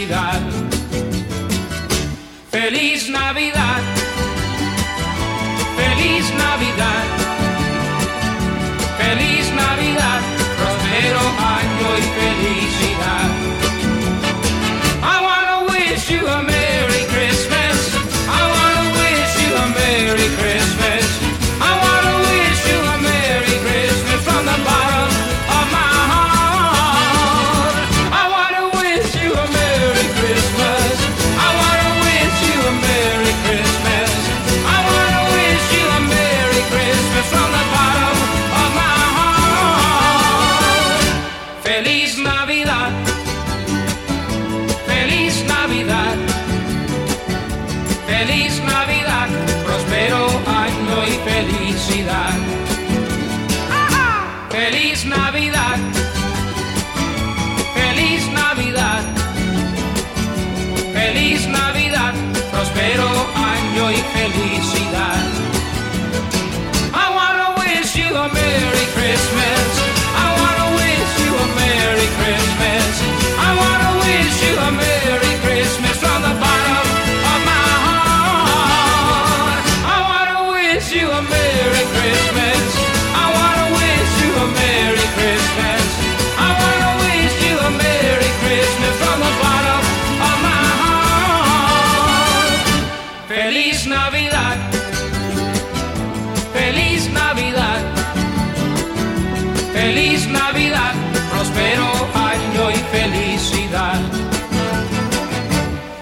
Speaker 7: Feliz Navidad, próspero año y felicidad.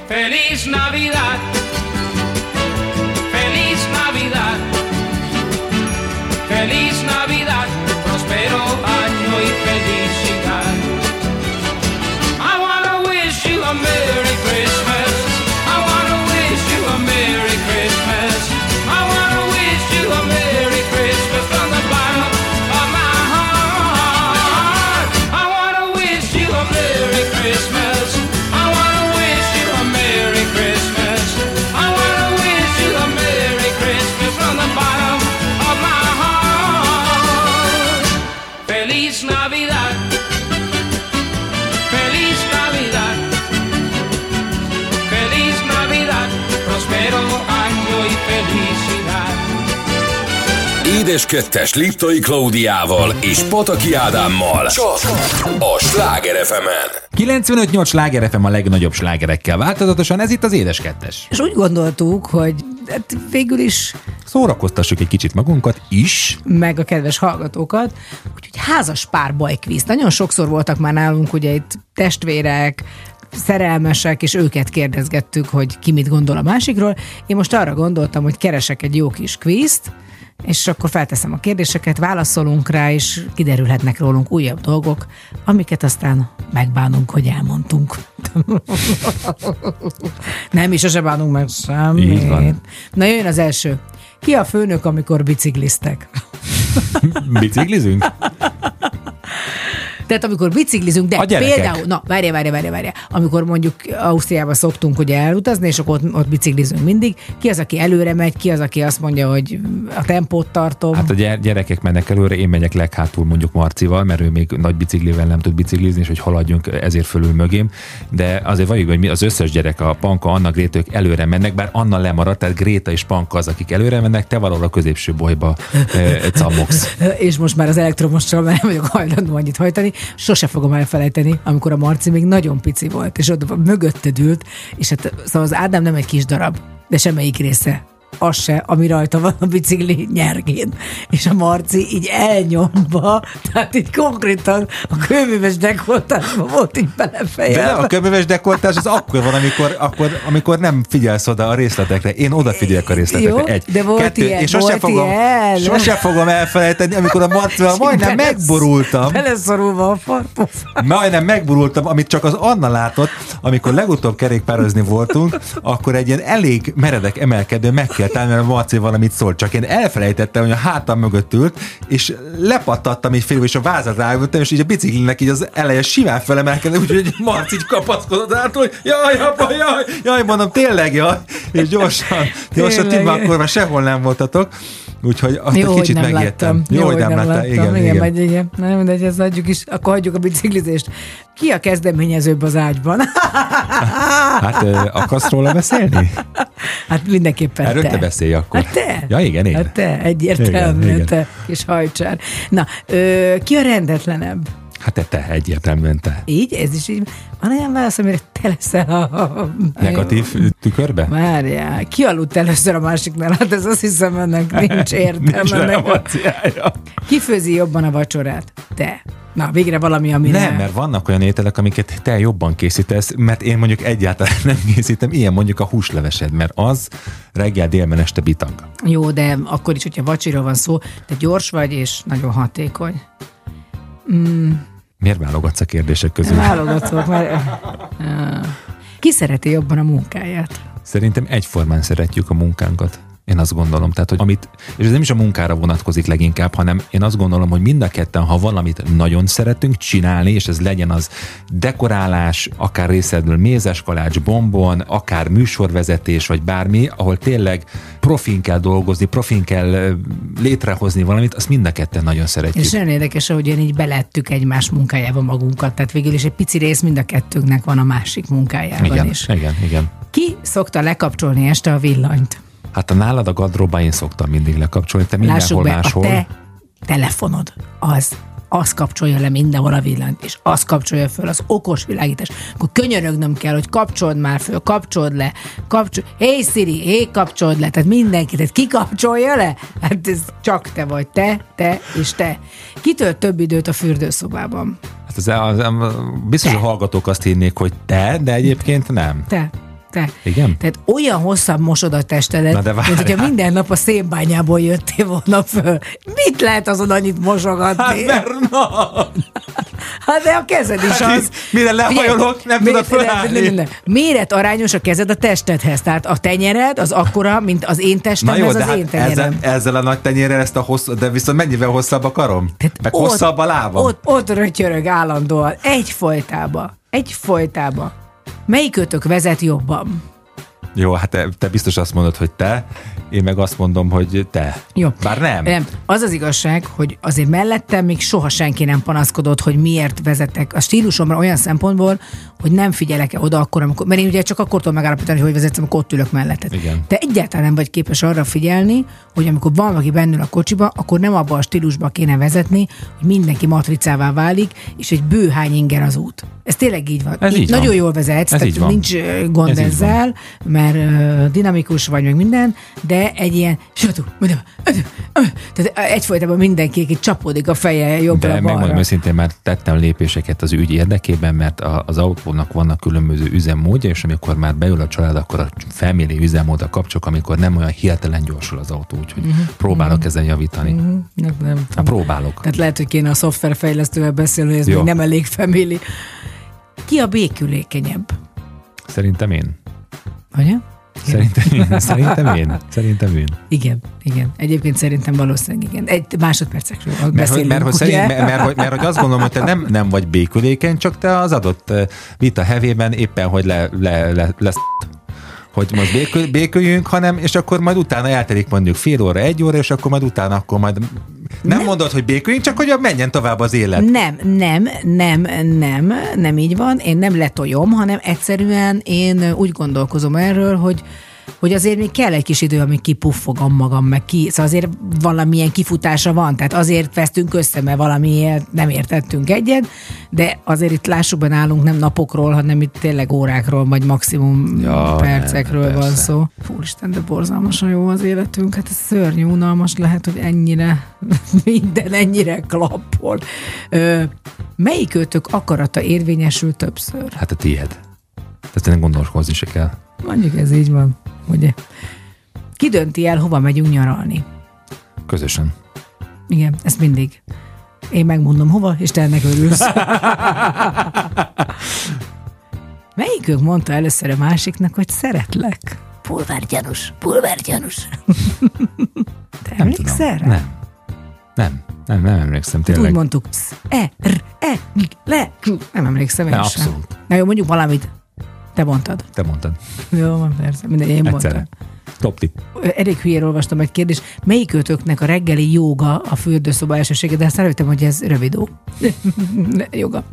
Speaker 7: Feliz Navidad,
Speaker 1: Kettes Liptai Klaudiával és Pataki Ádámmal. Csak a Sláger FM-en.
Speaker 2: 95-8 Sláger FM a legnagyobb slágerekkel változatosan, ez itt az édes kettes.
Speaker 3: És úgy gondoltuk, hogy hát végül is
Speaker 2: Szórakoztassuk egy kicsit magunkat is.
Speaker 3: meg a kedves hallgatókat, úgyhogy házas pár bajkvíz. Nagyon sokszor voltak már nálunk ugye itt testvérek, szerelmesek, és őket kérdezgettük, hogy ki mit gondol a másikról. Én most arra gondoltam, hogy keresek egy jó kis kvízt, és akkor felteszem a kérdéseket, válaszolunk rá, és kiderülhetnek rólunk újabb dolgok, amiket aztán megbánunk, hogy elmondtunk. [laughs] Nem, és sose bánunk meg semmit. Na jön az első. Ki a főnök, amikor bicikliztek?
Speaker 2: Biciklizünk? [laughs]
Speaker 3: Tehát amikor biciklizünk, de például, na várja, várja, várja, várja, amikor mondjuk Ausztriába szoktunk ugye elutazni, és akkor ott, ott biciklizünk mindig, ki az, aki előre megy, ki az, aki azt mondja, hogy a tempót tartom.
Speaker 2: Hát a gyere- gyerekek mennek előre, én megyek leghátul mondjuk Marcival, mert ő még nagy biciklivel nem tud biciklizni, és hogy haladjunk ezért fölül mögém. De azért valljuk, hogy mi az összes gyerek, a Panka, Anna, Gréta, ők előre mennek, bár Anna lemaradt, tehát Gréta és Panka az, akik előre mennek, te valahol a középső bolyba e, [laughs] cammogsz.
Speaker 3: és most már az elektromossal már nem vagyok hajlandó annyit hajtani. Sose fogom elfelejteni, amikor a Marci még nagyon pici volt, és ott mögötted ült, és hát szóval az Ádám nem egy kis darab, de semmelyik része az se, ami rajta van a bicikli nyergén. És a Marci így elnyomva, tehát így konkrétan a kőműves dekoltásban volt így
Speaker 2: De
Speaker 3: belefejelve.
Speaker 2: a kömöves dekoltás az akkor van, amikor, akkor, amikor nem figyelsz oda a részletekre. Én odafigyelek a részletekre.
Speaker 3: Jó,
Speaker 2: Egy.
Speaker 3: de volt
Speaker 2: Kettő.
Speaker 3: ilyen,
Speaker 2: és sose
Speaker 3: volt
Speaker 2: fogom,
Speaker 3: ilyen.
Speaker 2: sose fogom elfelejteni, amikor a Marcival [laughs] majdnem
Speaker 3: Belesz-
Speaker 2: megborultam.
Speaker 3: Beleszorulva a farpofá.
Speaker 2: Majdnem megburultam, amit csak az Anna látott, amikor legutóbb kerékpározni voltunk, akkor egy ilyen elég meredek emelkedő meg kell állni, mert a Marci valamit szólt. Csak én elfelejtettem, hogy a hátam mögött ült, és lepattattam egy fél, és a vázat ráültem, és így a biciklinek így az eleje simán felemelkedett, úgyhogy Marci így kapaszkodott át, hogy jaj, apa, jaj, jaj, mondom, tényleg, jaj, és gyorsan, gyorsan,
Speaker 3: Tényleg.
Speaker 2: ti akkor már sehol nem voltatok, úgyhogy azt
Speaker 3: Jó,
Speaker 2: egy kicsit
Speaker 3: nem
Speaker 2: megijedtem.
Speaker 3: láttam.
Speaker 2: Jó, hogy nem láttál, igen,
Speaker 3: igen,
Speaker 2: igen.
Speaker 3: Megy, igen. Nem mindegy, ezt adjuk is, akkor hagyjuk a biciklizést. Ki a kezdeményezőbb az ágyban? [laughs]
Speaker 2: Hát akarsz róla beszélni?
Speaker 3: Hát mindenképpen
Speaker 2: Erről
Speaker 3: te.
Speaker 2: te beszélj akkor.
Speaker 3: Hát te.
Speaker 2: Ja, igen, én.
Speaker 3: Hát te, egyértelműen
Speaker 2: Igen, igen.
Speaker 3: te, kis hajcsár. Na, ö, ki a rendetlenebb?
Speaker 2: Hát te, te, egyértelműen te.
Speaker 3: Így? Ez is így? Van olyan válasz, amire te leszel a...
Speaker 2: Negatív tükörbe?
Speaker 3: Várjál, ki aludt először a másiknál? Hát ez azt hiszem, ennek nincs [laughs]
Speaker 2: Nincs
Speaker 3: értelme. ennek a-
Speaker 2: relevanciája.
Speaker 3: Ki főzi jobban a vacsorát? Te. Na, végre valami, ami
Speaker 2: Nem, mert vannak olyan ételek, amiket te jobban készítesz, mert én mondjuk egyáltalán [laughs] nem készítem. Ilyen mondjuk a húslevesed, mert az reggel, délben, este bitang.
Speaker 3: Jó, de akkor is, hogyha vacsiról van szó, te gyors vagy, és nagyon hatékony.
Speaker 2: Miért válogatsz a kérdések közül?
Speaker 3: Válogatok, mert... Ki szereti jobban a munkáját?
Speaker 2: Szerintem egyformán szeretjük a munkánkat. Én azt gondolom, tehát, hogy amit, és ez nem is a munkára vonatkozik leginkább, hanem én azt gondolom, hogy mind a ketten, ha valamit nagyon szeretünk csinálni, és ez legyen az dekorálás, akár részedről mézes kalács, bombon, akár műsorvezetés, vagy bármi, ahol tényleg profin kell dolgozni, profin kell létrehozni valamit, azt mind a ketten nagyon szeretjük.
Speaker 3: És nagyon érdekes, hogy én így belettük egymás munkájába magunkat, tehát végül is egy pici rész mind a kettőnknek van a másik munkájában
Speaker 2: igen,
Speaker 3: is.
Speaker 2: igen, igen.
Speaker 3: Ki szokta lekapcsolni este a villanyt?
Speaker 2: Hát a nálad a gadróba én szoktam mindig lekapcsolni, te mindenhol
Speaker 3: be,
Speaker 2: máshol.
Speaker 3: a te telefonod az, az kapcsolja le mindenhol a villanyt, és az kapcsolja föl az okos világítás. Akkor könyörögnöm kell, hogy kapcsold már föl, kapcsold le, kapcsol... Hey Siri, hey, kapcsold le, tehát mindenki, tehát ki kapcsolja le? Hát ez csak te vagy, te, te és te. Ki tölt több időt a fürdőszobában?
Speaker 2: Hát az, az, az, biztos, hogy a hallgatók azt hinnék, hogy te, de egyébként nem.
Speaker 3: Te. Te.
Speaker 2: Igen?
Speaker 3: Tehát olyan hosszabb mosod a testedet,
Speaker 2: Na de
Speaker 3: mint hogyha minden nap a szénbányából jöttél volna föl. Mit lehet azon annyit mosogatni?
Speaker 2: Hát mert na,
Speaker 3: Hát de a kezed is
Speaker 2: Hát
Speaker 3: az.
Speaker 2: mire lehajolok, nem tudod fölállni.
Speaker 3: Méret arányos a kezed a testedhez. Tehát a tenyered az akkora, mint az én
Speaker 2: na
Speaker 3: testem,
Speaker 2: jó,
Speaker 3: ez az én
Speaker 2: hát ezzel,
Speaker 3: tenyerem.
Speaker 2: ezzel a nagy tenyérrel ezt a hosszú, de viszont mennyivel hosszabb a karom? Meg hosszabb a lábam?
Speaker 3: Ott, ott rötyörög állandóan. Egy folytába. Melyikőtök vezet jobban?
Speaker 2: Jó, hát te, te biztos azt mondod, hogy te, én meg azt mondom, hogy te.
Speaker 3: Jó.
Speaker 2: Bár nem.
Speaker 3: Nem. Az az igazság, hogy azért mellettem még soha senki nem panaszkodott, hogy miért vezetek. A stílusomra olyan szempontból, hogy nem figyelek oda akkor, amikor, mert én ugye csak akkor tudom megállapítani, hogy hogy vezetsz, amikor ott ülök melletted.
Speaker 2: Igen.
Speaker 3: Te egyáltalán nem vagy képes arra figyelni, hogy amikor van valaki bennül a kocsiba, akkor nem abba a stílusba kéne vezetni, hogy mindenki matricává válik, és egy bőhány inger az út. Ez tényleg így van.
Speaker 2: Ez így van.
Speaker 3: Nagyon jól vezetsz,
Speaker 2: Ez
Speaker 3: tehát
Speaker 2: így van.
Speaker 3: nincs gond
Speaker 2: Ez így
Speaker 3: ezzel, mert dinamikus vagy meg minden, de egy ilyen satú, tehát egyfolytában mindenki egy csapódik a feje jobbra
Speaker 2: De megmondom
Speaker 3: balra.
Speaker 2: őszintén, már tettem lépéseket az ügy érdekében, mert az autónak vannak különböző üzemmódja, és amikor már beül a család, akkor a felmérő üzemmódra kapcsolok, amikor nem olyan hirtelen gyorsul az autó, úgyhogy uh-huh. próbálok ezen javítani. Uh-huh.
Speaker 3: Nem, nem.
Speaker 2: Hát próbálok.
Speaker 3: Tehát lehet, hogy kéne a szoftverfejlesztővel beszélni, hogy ez
Speaker 2: Jó.
Speaker 3: még nem elég family. Ki a békülékenyebb?
Speaker 2: Szerintem én.
Speaker 3: Ugye?
Speaker 2: Szerintem én. Szerintem én. Szerintem én.
Speaker 3: Igen, igen. Egyébként szerintem valószínűleg igen. Egy másodpercekről
Speaker 2: Mert hogy,
Speaker 3: beszélünk,
Speaker 2: mert, hogy szerint, mert, mert, hogy, mert hogy azt gondolom, hogy te nem, nem vagy békülékeny, csak te az adott eh, vita hevében éppen, hogy le, le, le, lesz hogy most békül, béküljünk, hanem, és akkor majd utána eltelik mondjuk fél óra, egy óra, és akkor majd utána, akkor majd nem mondod, hogy béküljünk, csak hogy menjen tovább az élet.
Speaker 3: Nem, nem, nem, nem, nem így van. Én nem letoljom, hanem egyszerűen én úgy gondolkozom erről, hogy hogy azért még kell egy kis idő, amíg kipuffogom magam, meg ki, szóval azért valamilyen kifutása van, tehát azért vesztünk össze, mert valamiért nem értettünk egyet, de azért itt lássuk be nálunk nem napokról, hanem itt tényleg órákról, vagy maximum
Speaker 2: Ja,
Speaker 3: percekről
Speaker 2: nem,
Speaker 3: van
Speaker 2: persze.
Speaker 3: szó. Fúristen, de borzalmasan jó az életünk, hát ez szörnyű, unalmas lehet, hogy ennyire [laughs] minden ennyire klappol. Ö, melyik őtök akarata érvényesül többször?
Speaker 2: Hát a tiéd. Tehát tényleg gondolkozni se kell.
Speaker 3: Mondjuk ez így van, ugye? Ki dönti el, hova megyünk nyaralni?
Speaker 2: Közösen.
Speaker 3: Igen, ezt mindig. Én megmondom hova, és te ennek örülsz. [laughs] Melyikük mondta először a másiknak, hogy szeretlek? Pulvárgyanús, pulvárgyanús. [laughs] Te
Speaker 2: Nem
Speaker 3: emlékszel
Speaker 2: tudom.
Speaker 3: rá?
Speaker 2: Nem. Nem. Nem, nem emlékszem
Speaker 3: Úgy
Speaker 2: tényleg.
Speaker 3: mondtuk, sz, e, r, e, le. Nem emlékszem én
Speaker 2: Ne,
Speaker 3: sem.
Speaker 2: abszolút.
Speaker 3: Na jó, mondjuk valamit. Te mondtad.
Speaker 2: Te mondtad.
Speaker 3: Jó, van, persze. Minden, én
Speaker 2: Egyszerre.
Speaker 3: mondtam.
Speaker 2: Top tip.
Speaker 3: Elég hülyén olvastam egy kérdést. Melyik őtöknek a reggeli joga a fürdőszoba elsősége? De azt rájöttem, hogy ez rövidó. [laughs] joga.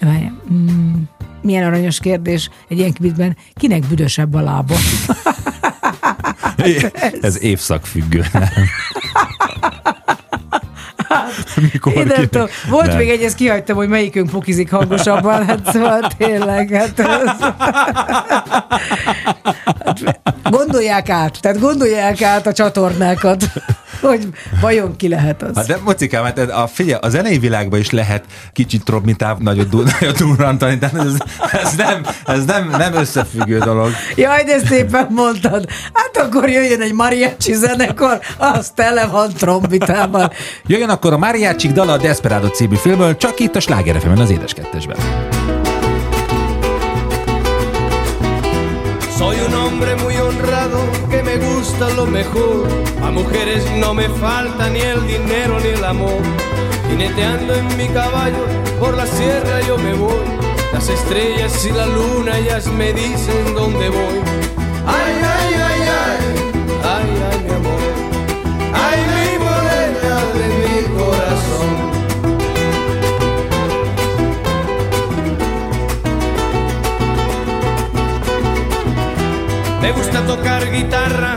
Speaker 3: Várjál. Mm, milyen aranyos kérdés egy ilyen kvizben. Kinek büdösebb a lába? [laughs]
Speaker 2: Ez évszakfüggő. Nem. [laughs] Mikor
Speaker 3: Én nem
Speaker 2: kinek-
Speaker 3: tudom. Volt
Speaker 2: Nem.
Speaker 3: még egy, ezt kihagytam, hogy melyikünk pukizik hangosabban. Hát szóval tényleg. Hát ez... Hát Gondolják át, tehát gondolják át a csatornákat, hogy vajon ki lehet az.
Speaker 2: Hát de mocikám, hát a, figyelj, a zenei világban is lehet kicsit trobmitáv, nagyot, du- [laughs] nagyot durrantani, tehát ez, ez, nem, ez nem, nem összefüggő dolog.
Speaker 3: Jaj, de szépen mondtad. Hát akkor jöjjön egy mariachi zenekar, az tele van trombitával.
Speaker 2: Jöjjön akkor a Mariácsik dala a Desperado című filmből, csak itt a Sláger FM-en, az édeskettesben.
Speaker 1: Soy un hombre muy honrado que me gusta lo mejor. Mujeres no me falta ni el dinero ni el amor. Jineteando en mi caballo por la sierra yo me voy. Las estrellas y la luna ellas me dicen dónde voy. Ay, ay, ay, ay, ay, ay, mi amor. Ay, mi morena de mi corazón. Me gusta tocar guitarra,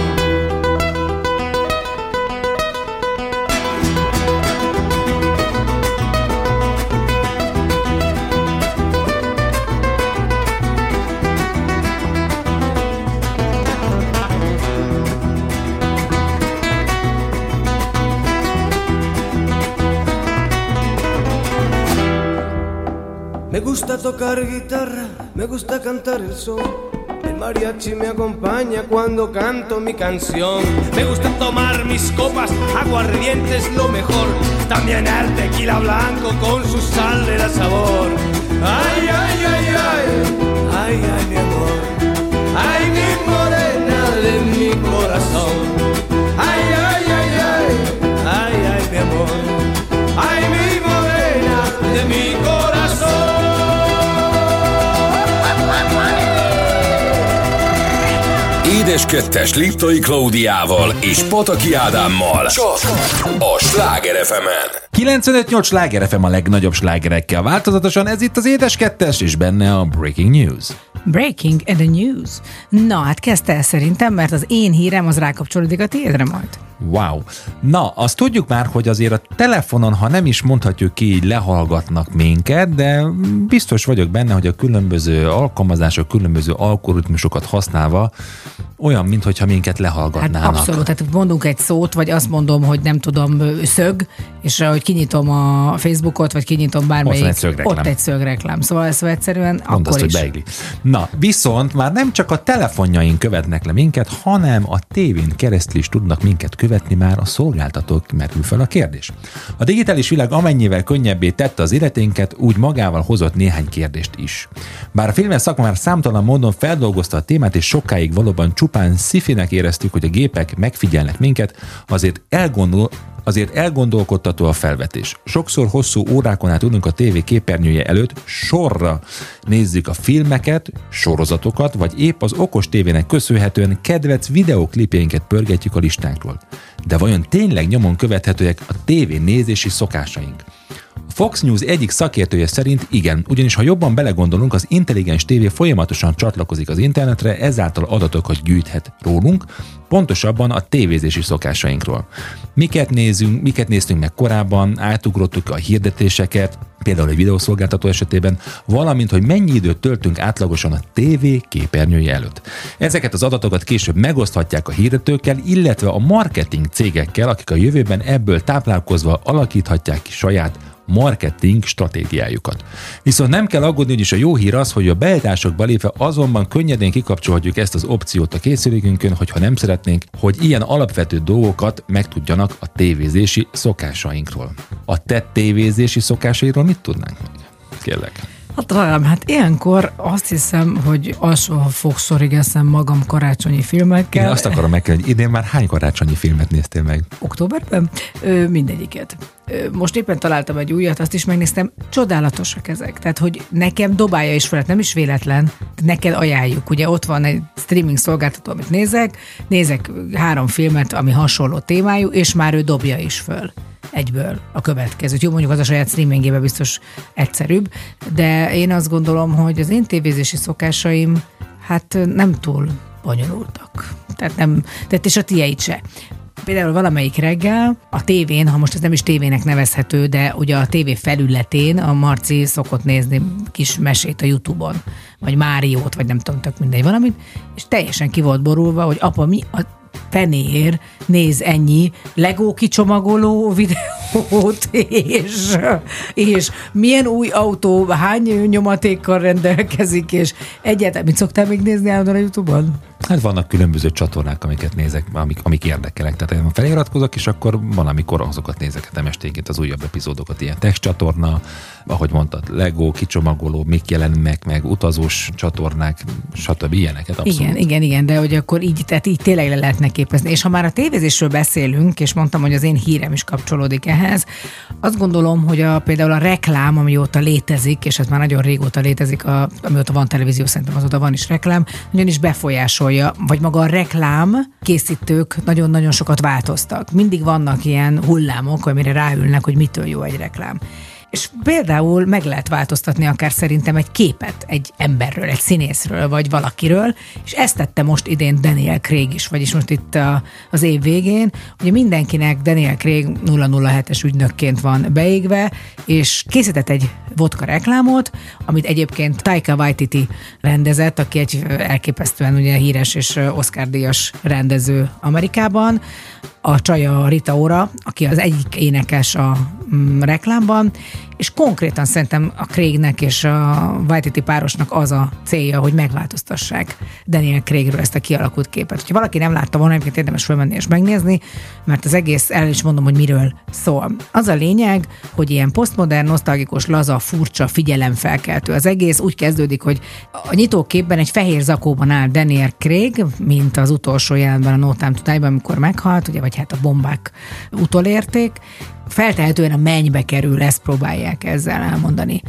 Speaker 1: Gusta tocar guitarra, me gusta cantar el son. El mariachi me acompaña cuando canto mi canción. Me gusta tomar mis copas, aguardiente es lo mejor. También el tequila blanco con su sal le da sabor. Ay, ay, ay, ay, ay, ay, mi amor. Ay, mi morena de mi corazón. Ay, ay, ay, ay, ay, ay, mi amor. Ay, mi morena de mi
Speaker 5: Édes kettes Liptai Klaudiával és Pataki Ádámmal. Csak a Sláger FM-en.
Speaker 2: 95-8 sláger FM a legnagyobb slágerekkel változatosan, ez itt az édes kettes, és benne a Breaking News.
Speaker 3: Breaking and the news. Na, hát kezdte el szerintem, mert az én hírem az rákapcsolódik a tiédre majd.
Speaker 2: Wow. Na, azt tudjuk már, hogy azért a telefonon, ha nem is mondhatjuk ki, így lehallgatnak minket, de biztos vagyok benne, hogy a különböző alkalmazások, különböző algoritmusokat használva olyan, mintha minket
Speaker 3: Hát
Speaker 2: lehallgatnának.
Speaker 3: abszolút, tehát mondunk egy szót, vagy azt mondom, hogy nem tudom, szög, és hogy kinyitom a Facebookot, vagy kinyitom bármelyik.
Speaker 2: Ott egy szögreklám.
Speaker 3: Ott egy szögreklám. Szóval ez egyszerűen
Speaker 2: Mondd
Speaker 3: akkor
Speaker 2: azt, hogy
Speaker 3: is.
Speaker 2: beigli. Na, viszont már nem csak a telefonjaink követnek le minket, hanem a tévén keresztül is tudnak minket követni már a szolgáltatók, merül fel a kérdés. A digitális világ amennyivel könnyebbé tette az életénket, úgy magával hozott néhány kérdést is. Bár a filmes szakma már számtalan módon feldolgozta a témát, és sokáig valóban csupán szifinek éreztük, hogy a gépek megfigyelnek minket, azért elgondol, Azért elgondolkodtató a felvetés. Sokszor hosszú órákon át ülünk a tévé képernyője előtt, sorra nézzük a filmeket, sorozatokat, vagy épp az okos tévének köszönhetően kedvenc videoklipjeinket pörgetjük a listánkról. De vajon tényleg nyomon követhetőek a tévé nézési szokásaink? A Fox News egyik szakértője szerint igen, ugyanis ha jobban belegondolunk, az intelligens tévé folyamatosan csatlakozik az internetre, ezáltal adatokat gyűjthet rólunk, pontosabban a tévézési szokásainkról. Miket nézünk, miket néztünk meg korábban, átugrottuk a hirdetéseket, például egy videószolgáltató esetében, valamint, hogy mennyi időt töltünk átlagosan a tévé képernyője előtt. Ezeket az adatokat később megoszthatják a hirdetőkkel, illetve a marketing cégekkel, akik a jövőben ebből táplálkozva alakíthatják ki saját marketing stratégiájukat. Viszont nem kell aggódni, is a jó hír az, hogy a beállításokba lépve azonban könnyedén kikapcsolhatjuk ezt az opciót a készülékünkön, hogyha nem szeretnénk, hogy ilyen alapvető dolgokat megtudjanak a tévézési szokásainkról. A te tévézési szokásairól mit tudnánk még? Kérlek.
Speaker 3: Hát rám, hát ilyenkor azt hiszem, hogy alsó fogszorig eszem magam karácsonyi filmekkel.
Speaker 2: Én azt akarom megkérdezni, hogy idén már hány karácsonyi filmet néztél meg?
Speaker 3: Októberben? Ö, mindegyiket. Ö, most éppen találtam egy újat, azt is megnéztem. Csodálatosak ezek. Tehát, hogy nekem dobálja is fel, nem is véletlen. Neked ajánljuk. Ugye ott van egy streaming szolgáltató, amit nézek, nézek három filmet, ami hasonló témájú, és már ő dobja is föl egyből a következőt. Jó, mondjuk az a saját streamingében biztos egyszerűbb, de én azt gondolom, hogy az én tévézési szokásaim hát nem túl bonyolultak. Tehát nem, tehát és a tiéd se. Például valamelyik reggel a tévén, ha most ez nem is tévének nevezhető, de ugye a tévé felületén a Marci szokott nézni kis mesét a Youtube-on, vagy Máriót, vagy nem tudom, tök mindegy valamit, és teljesen ki volt borulva, hogy apa, mi a penér néz ennyi Lego kicsomagoló videót, és, és milyen új autó, hány nyomatékkal rendelkezik, és egyáltalán mit szoktál még nézni állandóan a Youtube-on?
Speaker 2: Hát vannak különböző csatornák, amiket nézek, amik, amik érdekelek. Tehát én feliratkozok, és akkor van, amikor azokat nézek hetem esténként, az újabb epizódokat, ilyen text csatorna, ahogy mondtad, Lego, kicsomagoló, mik jelennek meg, utazós csatornák, stb. ilyeneket abszolút.
Speaker 3: Igen, igen, igen, de hogy akkor így, tehát így tényleg le lehetne képezni. És ha már a tévézésről beszélünk, és mondtam, hogy az én hírem is kapcsolódik ehhez, azt gondolom, hogy a, például a reklám, amióta létezik, és ez már nagyon régóta létezik, a, amióta van televízió, szerintem azóta van is reklám, nagyon is befolyásolja, vagy maga a reklám készítők nagyon-nagyon sokat változtak. Mindig vannak ilyen hullámok, amire ráülnek, hogy mitől jó egy reklám. És például meg lehet változtatni akár szerintem egy képet egy emberről, egy színészről, vagy valakiről, és ezt tette most idén Daniel Craig is, vagyis most itt a, az év végén. Ugye mindenkinek Daniel Craig 007-es ügynökként van beégve, és készített egy vodka reklámot, amit egyébként Taika Waititi rendezett, aki egy elképesztően ugye híres és Oscar-díjas rendező Amerikában, a csaja Rita Ora, aki az egyik énekes a mm, reklámban, és konkrétan szerintem a Craignek és a Waititi párosnak az a célja, hogy megváltoztassák Daniel Craigről ezt a kialakult képet. Ha valaki nem látta volna, egyébként érdemes fölmenni és megnézni, mert az egész, el is mondom, hogy miről szól. Az a lényeg, hogy ilyen posztmodern, nosztalgikus, laza, furcsa, figyelemfelkeltő. Az egész úgy kezdődik, hogy a nyitóképben egy fehér zakóban áll Daniel Craig, mint az utolsó jelenben a No Time to amikor meghalt, ugye, vagy hát a bombák utolérték, feltehetően a mennybe kerül, ezt próbálják ezzel elmondani.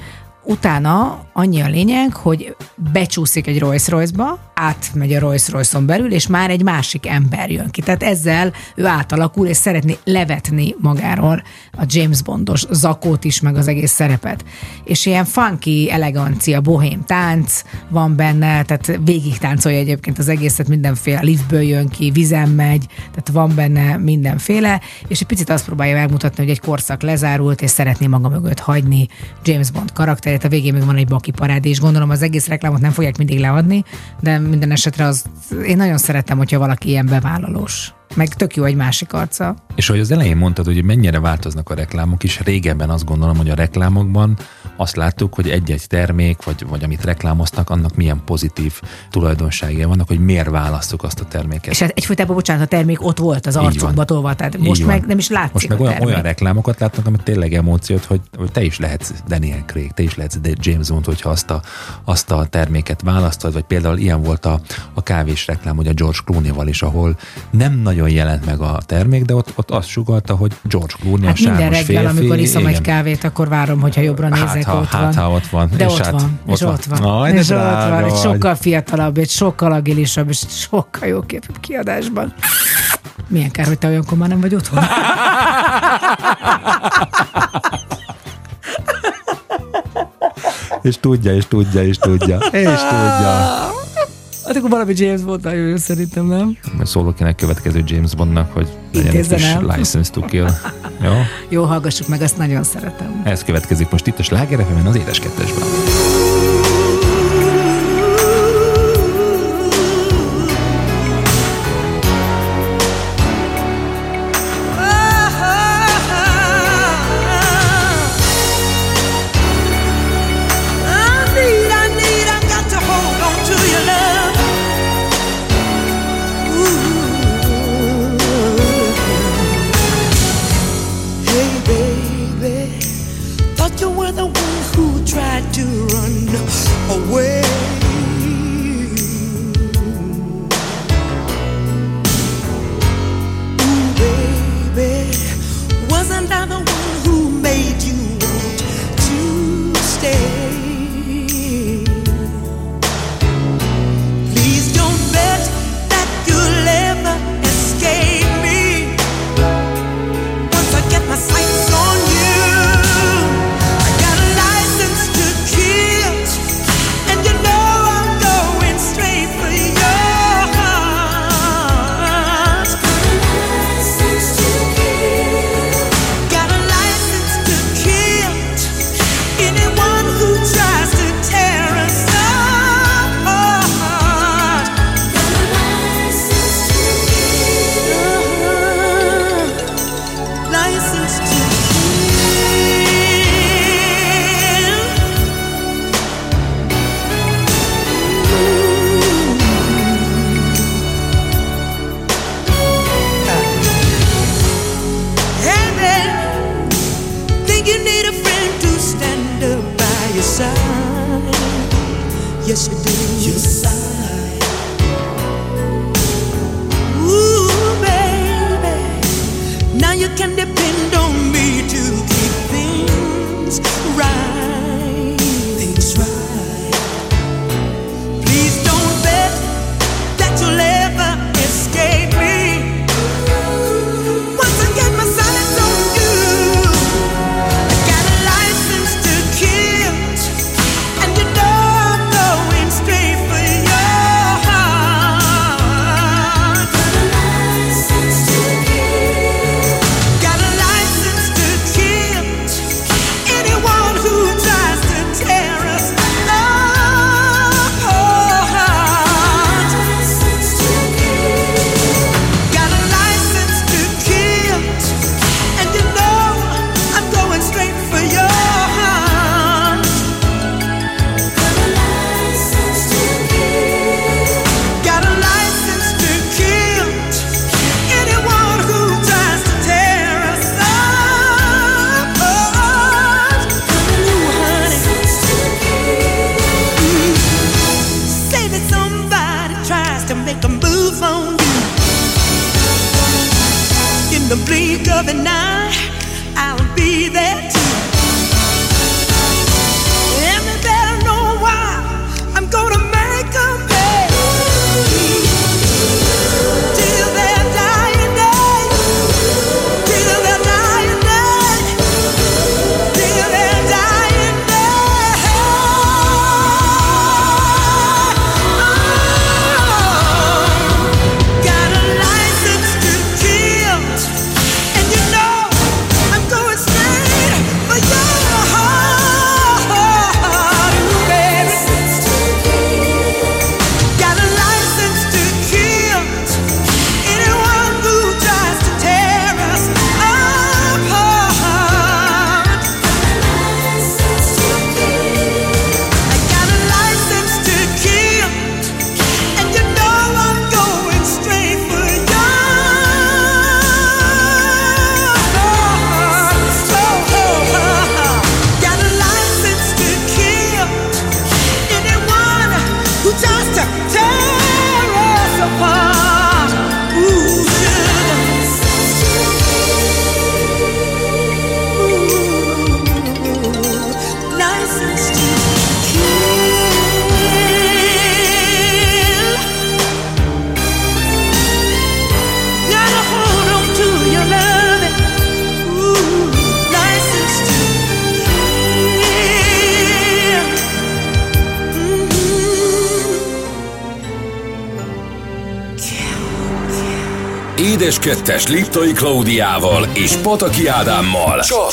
Speaker 3: Utána annyi a lényeg, hogy becsúszik egy Rolls Royce-ba, átmegy a Rolls Royce-on belül, és már egy másik ember jön ki. Tehát ezzel ő átalakul, és szeretné levetni magáról a James Bondos zakót is, meg az egész szerepet. És ilyen funky, elegancia, bohém tánc van benne, tehát végig táncolja egyébként az egészet, mindenféle liftből jön ki, vizen megy, tehát van benne mindenféle, és egy picit azt próbálja megmutatni, hogy egy korszak lezárult, és szeretné maga mögött hagyni James Bond karakterét. A végén még van egy baki parád, és gondolom az egész reklámot nem fogják mindig leadni, de minden esetre az, én nagyon szeretem, hogyha valaki ilyen bevállalós. Meg tök jó egy másik arca.
Speaker 2: És ahogy az elején mondtad, hogy mennyire változnak a reklámok is, régebben azt gondolom, hogy a reklámokban
Speaker 1: azt láttuk, hogy egy-egy termék, vagy, vagy amit reklámoztak, annak milyen pozitív tulajdonságai vannak, hogy miért választjuk azt a terméket.
Speaker 3: És hát egyfolytában, bocsánat, a termék ott volt az
Speaker 1: van.
Speaker 3: tolva, tehát
Speaker 1: Így
Speaker 3: most
Speaker 1: van.
Speaker 3: meg nem is látszik
Speaker 1: Most meg olyan,
Speaker 3: termék.
Speaker 1: olyan reklámokat látnak, amit tényleg emóciót, hogy, hogy te is lehetsz Daniel Craig, te is lehetsz James Bond, hogyha azt a, azt a terméket választod, vagy például ilyen volt a, a kávés reklám, ugye a George Clooney-val is, ahol nem nagyon jelent meg a termék, de ott, ott azt sugalta, hogy George Clooney
Speaker 3: Hát
Speaker 1: a
Speaker 3: minden reggel,
Speaker 1: férfi,
Speaker 3: amikor iszom egy
Speaker 1: igen.
Speaker 3: kávét, akkor várom, hogyha jobbra nézek,
Speaker 1: Hát, ha,
Speaker 3: ott
Speaker 1: hát,
Speaker 3: van.
Speaker 1: ha ott van.
Speaker 3: De
Speaker 1: És
Speaker 3: ott
Speaker 1: hát
Speaker 3: van, és ott van.
Speaker 1: Aj,
Speaker 3: és ott van, egy sokkal fiatalabb, egy sokkal agilisabb, és sokkal jóképűbb kiadásban. Milyen kár, hogy te olyankor már nem vagy otthon. [laughs]
Speaker 1: És tudja, és tudja, és tudja, és tudja.
Speaker 3: Hát akkor valami James Bond nagyon jó szerintem, nem?
Speaker 1: Majd szólok én a következő James Bondnak, hogy legyen egy kis license to kill. [laughs] Jó?
Speaker 3: Jó, hallgassuk meg, azt nagyon szeretem.
Speaker 1: Ez következik most itt a Sláger az édes kettesben. 2-es Liptai Klaudiával és Pataki Ádámmal. Csak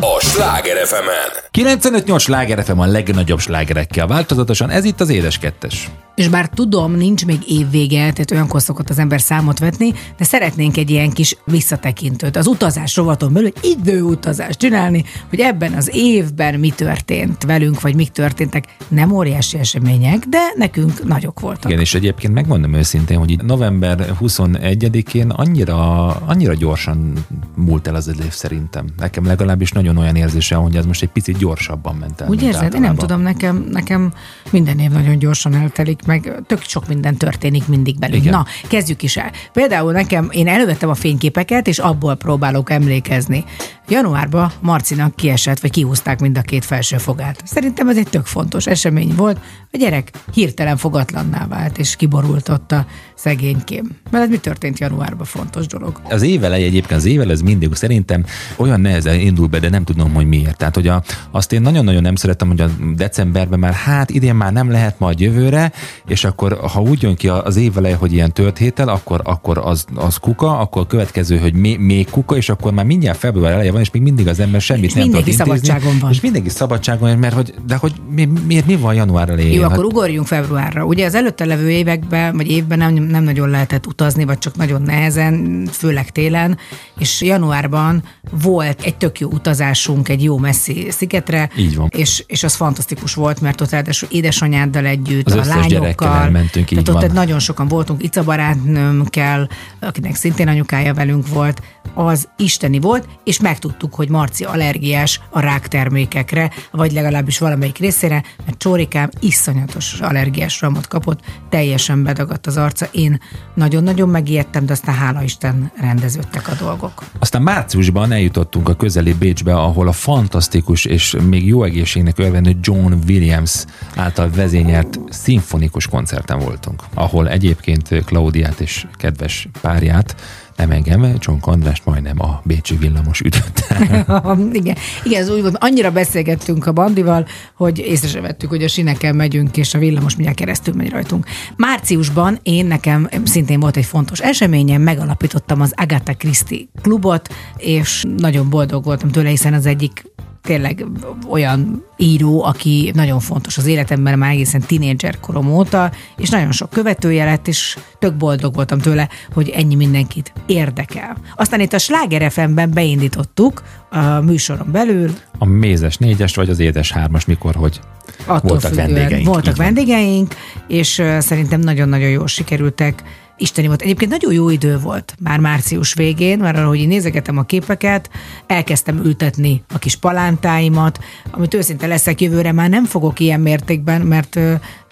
Speaker 1: a Sláger fm
Speaker 2: 95-8 Sláger FM a legnagyobb slágerekkel változatosan, ez itt az Édes Kettes.
Speaker 3: És bár tudom, nincs még évvége, tehát olyankor szokott az ember számot vetni, de szeretnénk egy ilyen kis visszatekintőt. Az utazás rovaton belül egy időutazást csinálni, hogy ebben az évben mi történt velünk, vagy mik történtek. Nem óriási események, de nekünk nagyok voltak.
Speaker 2: Igen, és egyébként megmondom őszintén, hogy itt november 21-én annyira, annyira gyorsan múlt el az év szerintem. Nekem legalábbis nagyon olyan érzésem, hogy ez most egy picit gyorsabban ment el.
Speaker 3: Úgy érzed? Én nem
Speaker 2: általában.
Speaker 3: tudom, nekem, nekem minden év nagyon gyorsan eltelik, meg tök sok minden történik mindig belünk.
Speaker 2: Igen.
Speaker 3: Na, kezdjük is el. Például nekem, én elővettem a fényképeket, és abból próbálok emlékezni. Januárban Marcinak kiesett, vagy kihúzták mind a két felső fogát. Szerintem ez egy tök fontos esemény volt. A gyerek hirtelen fogatlanná vált, és kiborult ott a szegénykém. Mert mi történt januárban? Fontos dolog.
Speaker 2: Az évelej egyébként, az ével ez mindig szerintem olyan nehezen indul be, de nem tudom, hogy miért. Tehát, hogy a, azt én nagyon-nagyon nem szeretem, hogy a decemberben már hát idén már nem lehet majd jövőre, és akkor ha úgy jön ki az évelej, hogy ilyen tört héttel, akkor, akkor az, az kuka, akkor a következő, hogy még, még kuka, és akkor már mindjárt február eleje van, és még mindig az ember semmit
Speaker 3: És
Speaker 2: nem tud intézni.
Speaker 3: szabadságon van.
Speaker 2: És mindenki szabadságon van, mert hogy, de hogy mi, miért mi van január elején?
Speaker 3: Jó,
Speaker 2: Hát-
Speaker 3: akkor ugorjunk februárra. Ugye az előtte levő években, vagy évben nem, nem nagyon lehetett utazni, vagy csak nagyon nehezen, főleg télen, és januárban volt egy tök jó utazásunk egy jó messzi szigetre,
Speaker 2: Így van.
Speaker 3: És, és az fantasztikus volt, mert ott ráadásul édesanyáddal együtt,
Speaker 2: Az
Speaker 3: a lányokkal.
Speaker 2: elmentünk, így
Speaker 3: tehát ott
Speaker 2: van.
Speaker 3: nagyon sokan voltunk, Ica barátnőmkel, akinek szintén anyukája velünk volt, az isteni volt, és megtudtuk, hogy Marci allergiás a ráktermékekre, vagy legalábbis valamelyik részére, mert Csórikám iszonyatos allergiás ramot kapott, teljesen bedagadt az arca. Én nagyon-nagyon megijedtem, de aztán hála Isten rendeződtek a dolgok.
Speaker 2: Aztán márciusban eljutottunk a közeli Bécsbe, ahol a fantasztikus és még jó egészségnek örvendő John Williams által vezényelt szimfonikus koncerten voltunk, ahol egyébként Klaudiát és kedves párját, nem engem, Csonk Andrást majdnem a Bécsi villamos ütötte. [laughs]
Speaker 3: igen, igen, ez úgy volt, annyira beszélgettünk a bandival, hogy észre se vettük, hogy a sineken megyünk, és a villamos mindjárt keresztül megy rajtunk. Márciusban én nekem szintén volt egy fontos eseményem, megalapítottam az Agatha Christie klubot, és nagyon boldog voltam tőle, hiszen az egyik tényleg olyan író, aki nagyon fontos az életemben már egészen tinédzser korom óta, és nagyon sok követője lett, és tök boldog voltam tőle, hogy ennyi mindenkit érdekel. Aztán itt a Sláger FM-ben beindítottuk a műsoron belül,
Speaker 2: A mézes négyes vagy az édes hármas, mikor, hogy
Speaker 3: attól
Speaker 2: voltak vendégeink.
Speaker 3: Voltak vendégeink, és szerintem nagyon-nagyon jól sikerültek. Isteni volt. Egyébként nagyon jó idő volt már március végén, mert ahogy én nézegetem a képeket, elkezdtem ültetni a kis palántáimat, amit őszinte leszek jövőre már nem fogok ilyen mértékben, mert,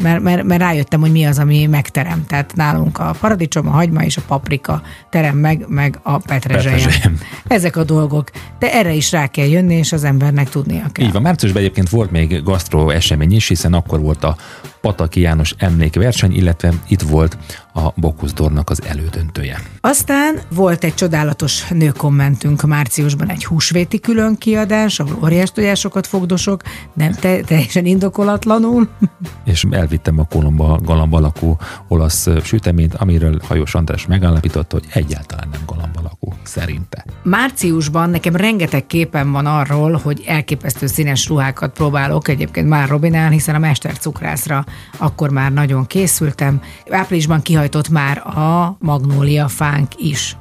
Speaker 3: mert, mert, mert rájöttem, hogy mi az, ami megterem. Tehát nálunk a paradicsom, a hagyma és a paprika terem meg, meg a petrezselyem.
Speaker 2: Petrezselyem.
Speaker 3: Ezek a dolgok. De erre is rá kell jönni, és az embernek tudnia kell.
Speaker 2: Így van, márciusban egyébként volt még gasztro esemény is, hiszen akkor volt a Pataki János emlékverseny, illetve itt volt a Bokuszdornak az elődöntője.
Speaker 3: Aztán volt egy csodálatos nőkommentünk márciusban, egy húsvéti külön kiadás, ahol óriás tojásokat fogdosok, nem te, teljesen indokolatlanul.
Speaker 2: és elvittem a Kolomba galamb alakú olasz süteményt, amiről Hajós András megállapította, hogy egyáltalán nem galamb alakú, szerinte.
Speaker 3: Márciusban nekem rengeteg képen van arról, hogy elképesztő színes ruhákat próbálok egyébként már Robinál, hiszen a Mester cukrászra akkor már nagyon készültem. Áprilisban kihajtott már a magnólia fánk is.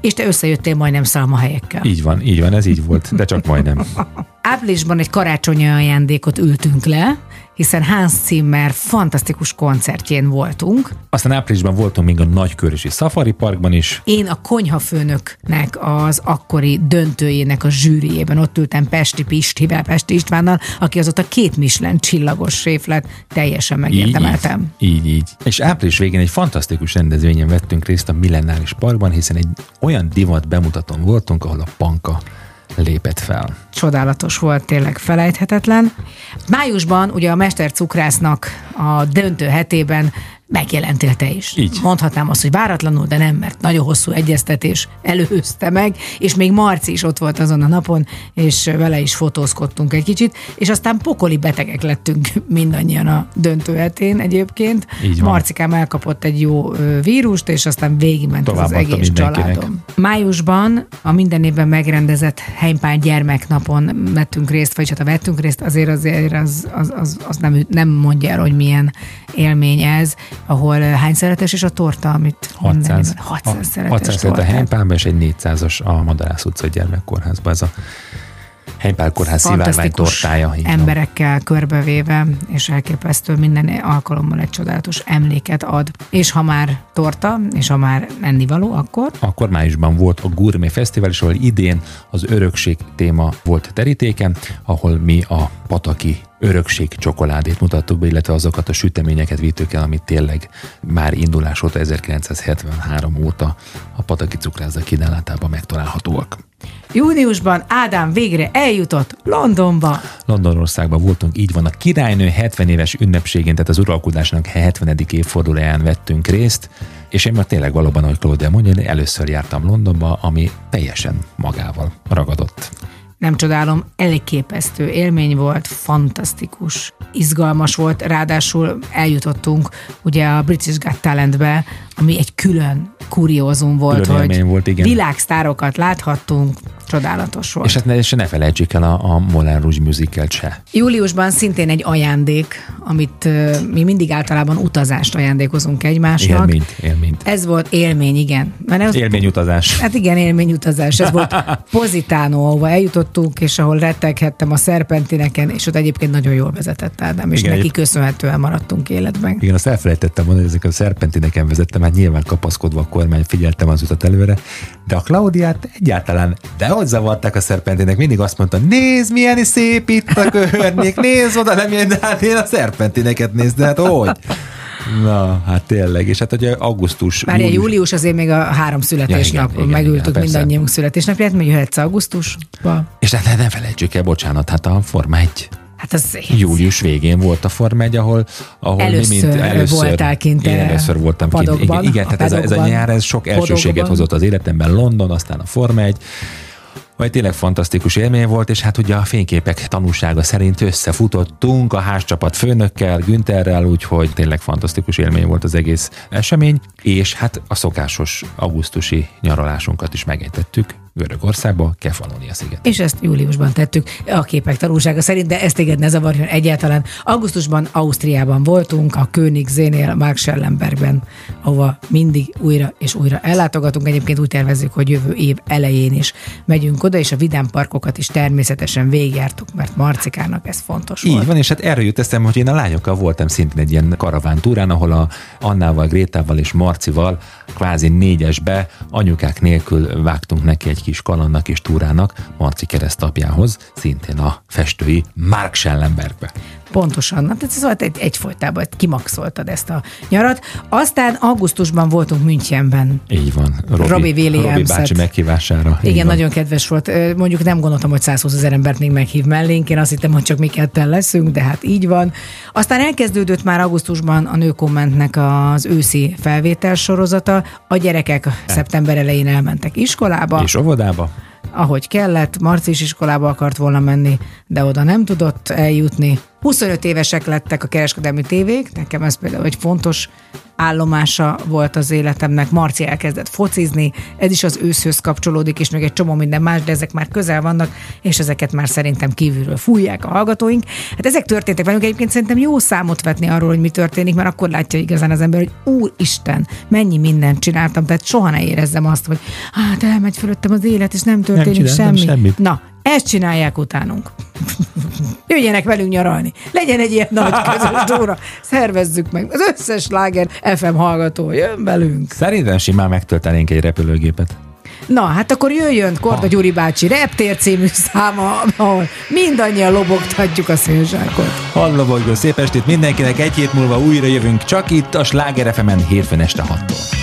Speaker 3: És te összejöttél majdnem szalmahelyekkel.
Speaker 2: Így van, így van, ez így volt, de csak majdnem. [laughs]
Speaker 3: Áprilisban egy karácsonyi ajándékot ültünk le, hiszen Hans Zimmer fantasztikus koncertjén voltunk.
Speaker 2: Aztán áprilisban voltunk még a Nagykörösi Safari Parkban is,
Speaker 3: Én a konyhafőnöknek az akkori döntőjének a zsűriében ott ültem Pesti Pistivel, Pesti Istvánnal, aki azóta két Michelin csillagos séf lett, teljesen megérdemeltem.
Speaker 2: Így, így, így. És április végén egy fantasztikus rendezvényen vettünk részt a Millenáris Parkban, hiszen egy olyan divat bemutatón voltunk, ahol a panka lépett fel.
Speaker 3: Csodálatos volt, tényleg felejthetetlen. Májusban ugye a Mester Cukrásznak a döntő hetében megjelentél te is.
Speaker 2: Így.
Speaker 3: Mondhatnám azt, hogy váratlanul, de nem, mert nagyon hosszú egyeztetés előzte meg, és még Marci is ott volt azon a napon, és vele is fotózkodtunk egy kicsit, és aztán pokoli betegek lettünk [laughs] mindannyian a döntőhetén egyébként.
Speaker 2: Így van.
Speaker 3: Marcikám elkapott egy jó vírust, és aztán végigment ez az egész családom. Májusban a minden évben megrendezett Heimpán gyermeknapon vettünk részt, vagy hát ha vettünk részt, azért azért az, az, az, az nem, nem mondja el, hogy milyen élmény ez, ahol ö, hány szeretes és a torta, amit minden
Speaker 2: 600,
Speaker 3: évben- 600
Speaker 2: a-
Speaker 3: szeretes
Speaker 2: 600 szeret a
Speaker 3: tortát.
Speaker 2: Heimpálban, és egy 400-as a Madarász utcai gyermekkórházban. Ez a Heimpál kórház szivárvány tortája. van.
Speaker 3: emberekkel körbevéve, és elképesztő minden alkalommal egy csodálatos emléket ad. És ha már torta, és ha már ennivaló, akkor
Speaker 2: Akkor májusban volt a Gourmet Fesztivál, és ahol idén az örökség téma volt terítéken, ahol mi a pataki örökség csokoládét mutattuk be, illetve azokat a süteményeket vittük el, amit tényleg már indulás óta, 1973 óta a pataki cukrászda kínálatában megtalálhatóak.
Speaker 3: Júniusban Ádám végre eljutott Londonba.
Speaker 2: Londonországban voltunk, így van a királynő 70 éves ünnepségén, tehát az uralkodásnak 70. évfordulóján vettünk részt, és én már tényleg valóban, ahogy Claudia mondja, először jártam Londonba, ami teljesen magával ragadott.
Speaker 3: Nem csodálom, elképesztő élmény volt, fantasztikus, izgalmas volt, ráadásul eljutottunk ugye a British Got Talentbe, ami egy külön kuriózum volt,
Speaker 2: Külön
Speaker 3: hogy
Speaker 2: volt, igen.
Speaker 3: világsztárokat láthattunk, csodálatos volt.
Speaker 2: És hát ne, és ne felejtsük el a, a Moulin Rouge musical se.
Speaker 3: Júliusban szintén egy ajándék, amit ö, mi mindig általában utazást ajándékozunk egymásnak.
Speaker 2: Élményt, élményt.
Speaker 3: Ez volt élmény, igen. Mert ez,
Speaker 2: Élményutazás.
Speaker 3: Hát igen, élményutazás. Ez volt [laughs] Positano, ahova eljutottunk, és ahol retteghettem a szerpentineken, és ott egyébként nagyon jól vezetett Ádám, és
Speaker 2: Igen,
Speaker 3: neki
Speaker 2: egyéb-
Speaker 3: köszönhetően maradtunk életben.
Speaker 2: Igen, azt elfelejtettem mondani, hogy ezek a szerpentineken vezettem, hát nyilván kapaszkodva a kormány, figyeltem az utat előre, de a Klaudiát egyáltalán, de hogy zavarták a szerpentinek, mindig azt mondta, nézd milyen szép itt a környék, nézd oda, nem jön, de hát én a szerpentineket nézd, hát hogy? Na, hát tényleg, és hát ugye augusztus...
Speaker 3: Már július. július azért még a három születésnap,
Speaker 2: Ja, igen, igen,
Speaker 3: megültük
Speaker 2: igen,
Speaker 3: mindannyiunk születésnapját, mert jöhetsz augusztusba.
Speaker 2: És hát ne felejtsük el, bocsánat, hát a Forma 1
Speaker 3: Hát az
Speaker 2: július végén volt a Forma 1, ahol, ahol
Speaker 3: Először voltál kint
Speaker 2: Én először voltam kint.
Speaker 3: padokban,
Speaker 2: Igen, igen
Speaker 3: a
Speaker 2: tehát ez a, ez a nyár, ez sok elsőséget hozott az életemben, London, aztán a Forma 1, vagy tényleg fantasztikus élmény volt, és hát ugye a fényképek tanúsága szerint összefutottunk a házcsapat főnökkel, Günterrel, úgyhogy tényleg fantasztikus élmény volt az egész esemény, és hát a szokásos augusztusi nyaralásunkat is megejtettük Görögországba, Kefalonia sziget.
Speaker 3: És ezt júliusban tettük a képek tanulsága szerint, de ezt téged ne zavarjon egyáltalán. Augusztusban Ausztriában voltunk, a Königsénél, Mark Schellenbergben, ahova mindig újra és újra ellátogatunk. Egyébként úgy tervezzük, hogy jövő év elején is megyünk oda, és a vidám parkokat is természetesen végigjártuk, mert Marcikának ez fontos
Speaker 2: Így
Speaker 3: volt.
Speaker 2: van, és hát erről jut eszembe, hogy én a lányokkal voltam szintén egy ilyen karavántúrán, ahol a Annával, Grétával és Marcival kvázi négyesbe anyukák nélkül vágtunk neki egy kis kalannak és túrának Marci keresztapjához, szintén a festői Mark Schellenbergbe.
Speaker 3: Pontosan, hát ez volt egy, egyfolytában kimaxoltad ezt a nyarat. Aztán augusztusban voltunk Münchenben.
Speaker 2: Így van. Robi,
Speaker 3: Robbie Williams-et.
Speaker 2: Robi bácsi meghívására.
Speaker 3: Igen,
Speaker 2: van.
Speaker 3: nagyon kedves volt. Mondjuk nem gondoltam, hogy 120 ezer embert még meghív mellénk. Én azt hittem, hogy csak mi ketten leszünk, de hát így van. Aztán elkezdődött már augusztusban a nőkommentnek az őszi felvétel sorozata. A gyerekek szeptember elején elmentek iskolába.
Speaker 2: És óvodába?
Speaker 3: ahogy kellett, Marci is iskolába akart volna menni, de oda nem tudott eljutni. 25 évesek lettek a kereskedelmi tévék, nekem ez például egy fontos állomása volt az életemnek. Marci elkezdett focizni, ez is az őszhöz kapcsolódik, és még egy csomó minden más, de ezek már közel vannak, és ezeket már szerintem kívülről fújják a hallgatóink. Hát ezek történtek velünk, egyébként szerintem jó számot vetni arról, hogy mi történik, mert akkor látja igazán az ember, hogy úristen, mennyi mindent csináltam, tehát soha ne érezzem azt, hogy hát elmegy fölöttem az élet, és nem történik
Speaker 2: csináltam
Speaker 3: semmi.
Speaker 2: semmit.
Speaker 3: Na, ezt csinálják utánunk. Jöjjenek velünk nyaralni. Legyen egy ilyen nagy közös dóra. Szervezzük meg. Az összes láger FM hallgató jön velünk.
Speaker 2: Szerintem simán megtöltenénk egy repülőgépet.
Speaker 3: Na, hát akkor jöjjön Korda Gyuri bácsi Reptér című száma, ahol mindannyian lobogtatjuk a szélzsákot.
Speaker 2: Hallobogó, szép estét mindenkinek, egy hét múlva újra jövünk, csak itt a Sláger FM-en hétfőn este 6-tól.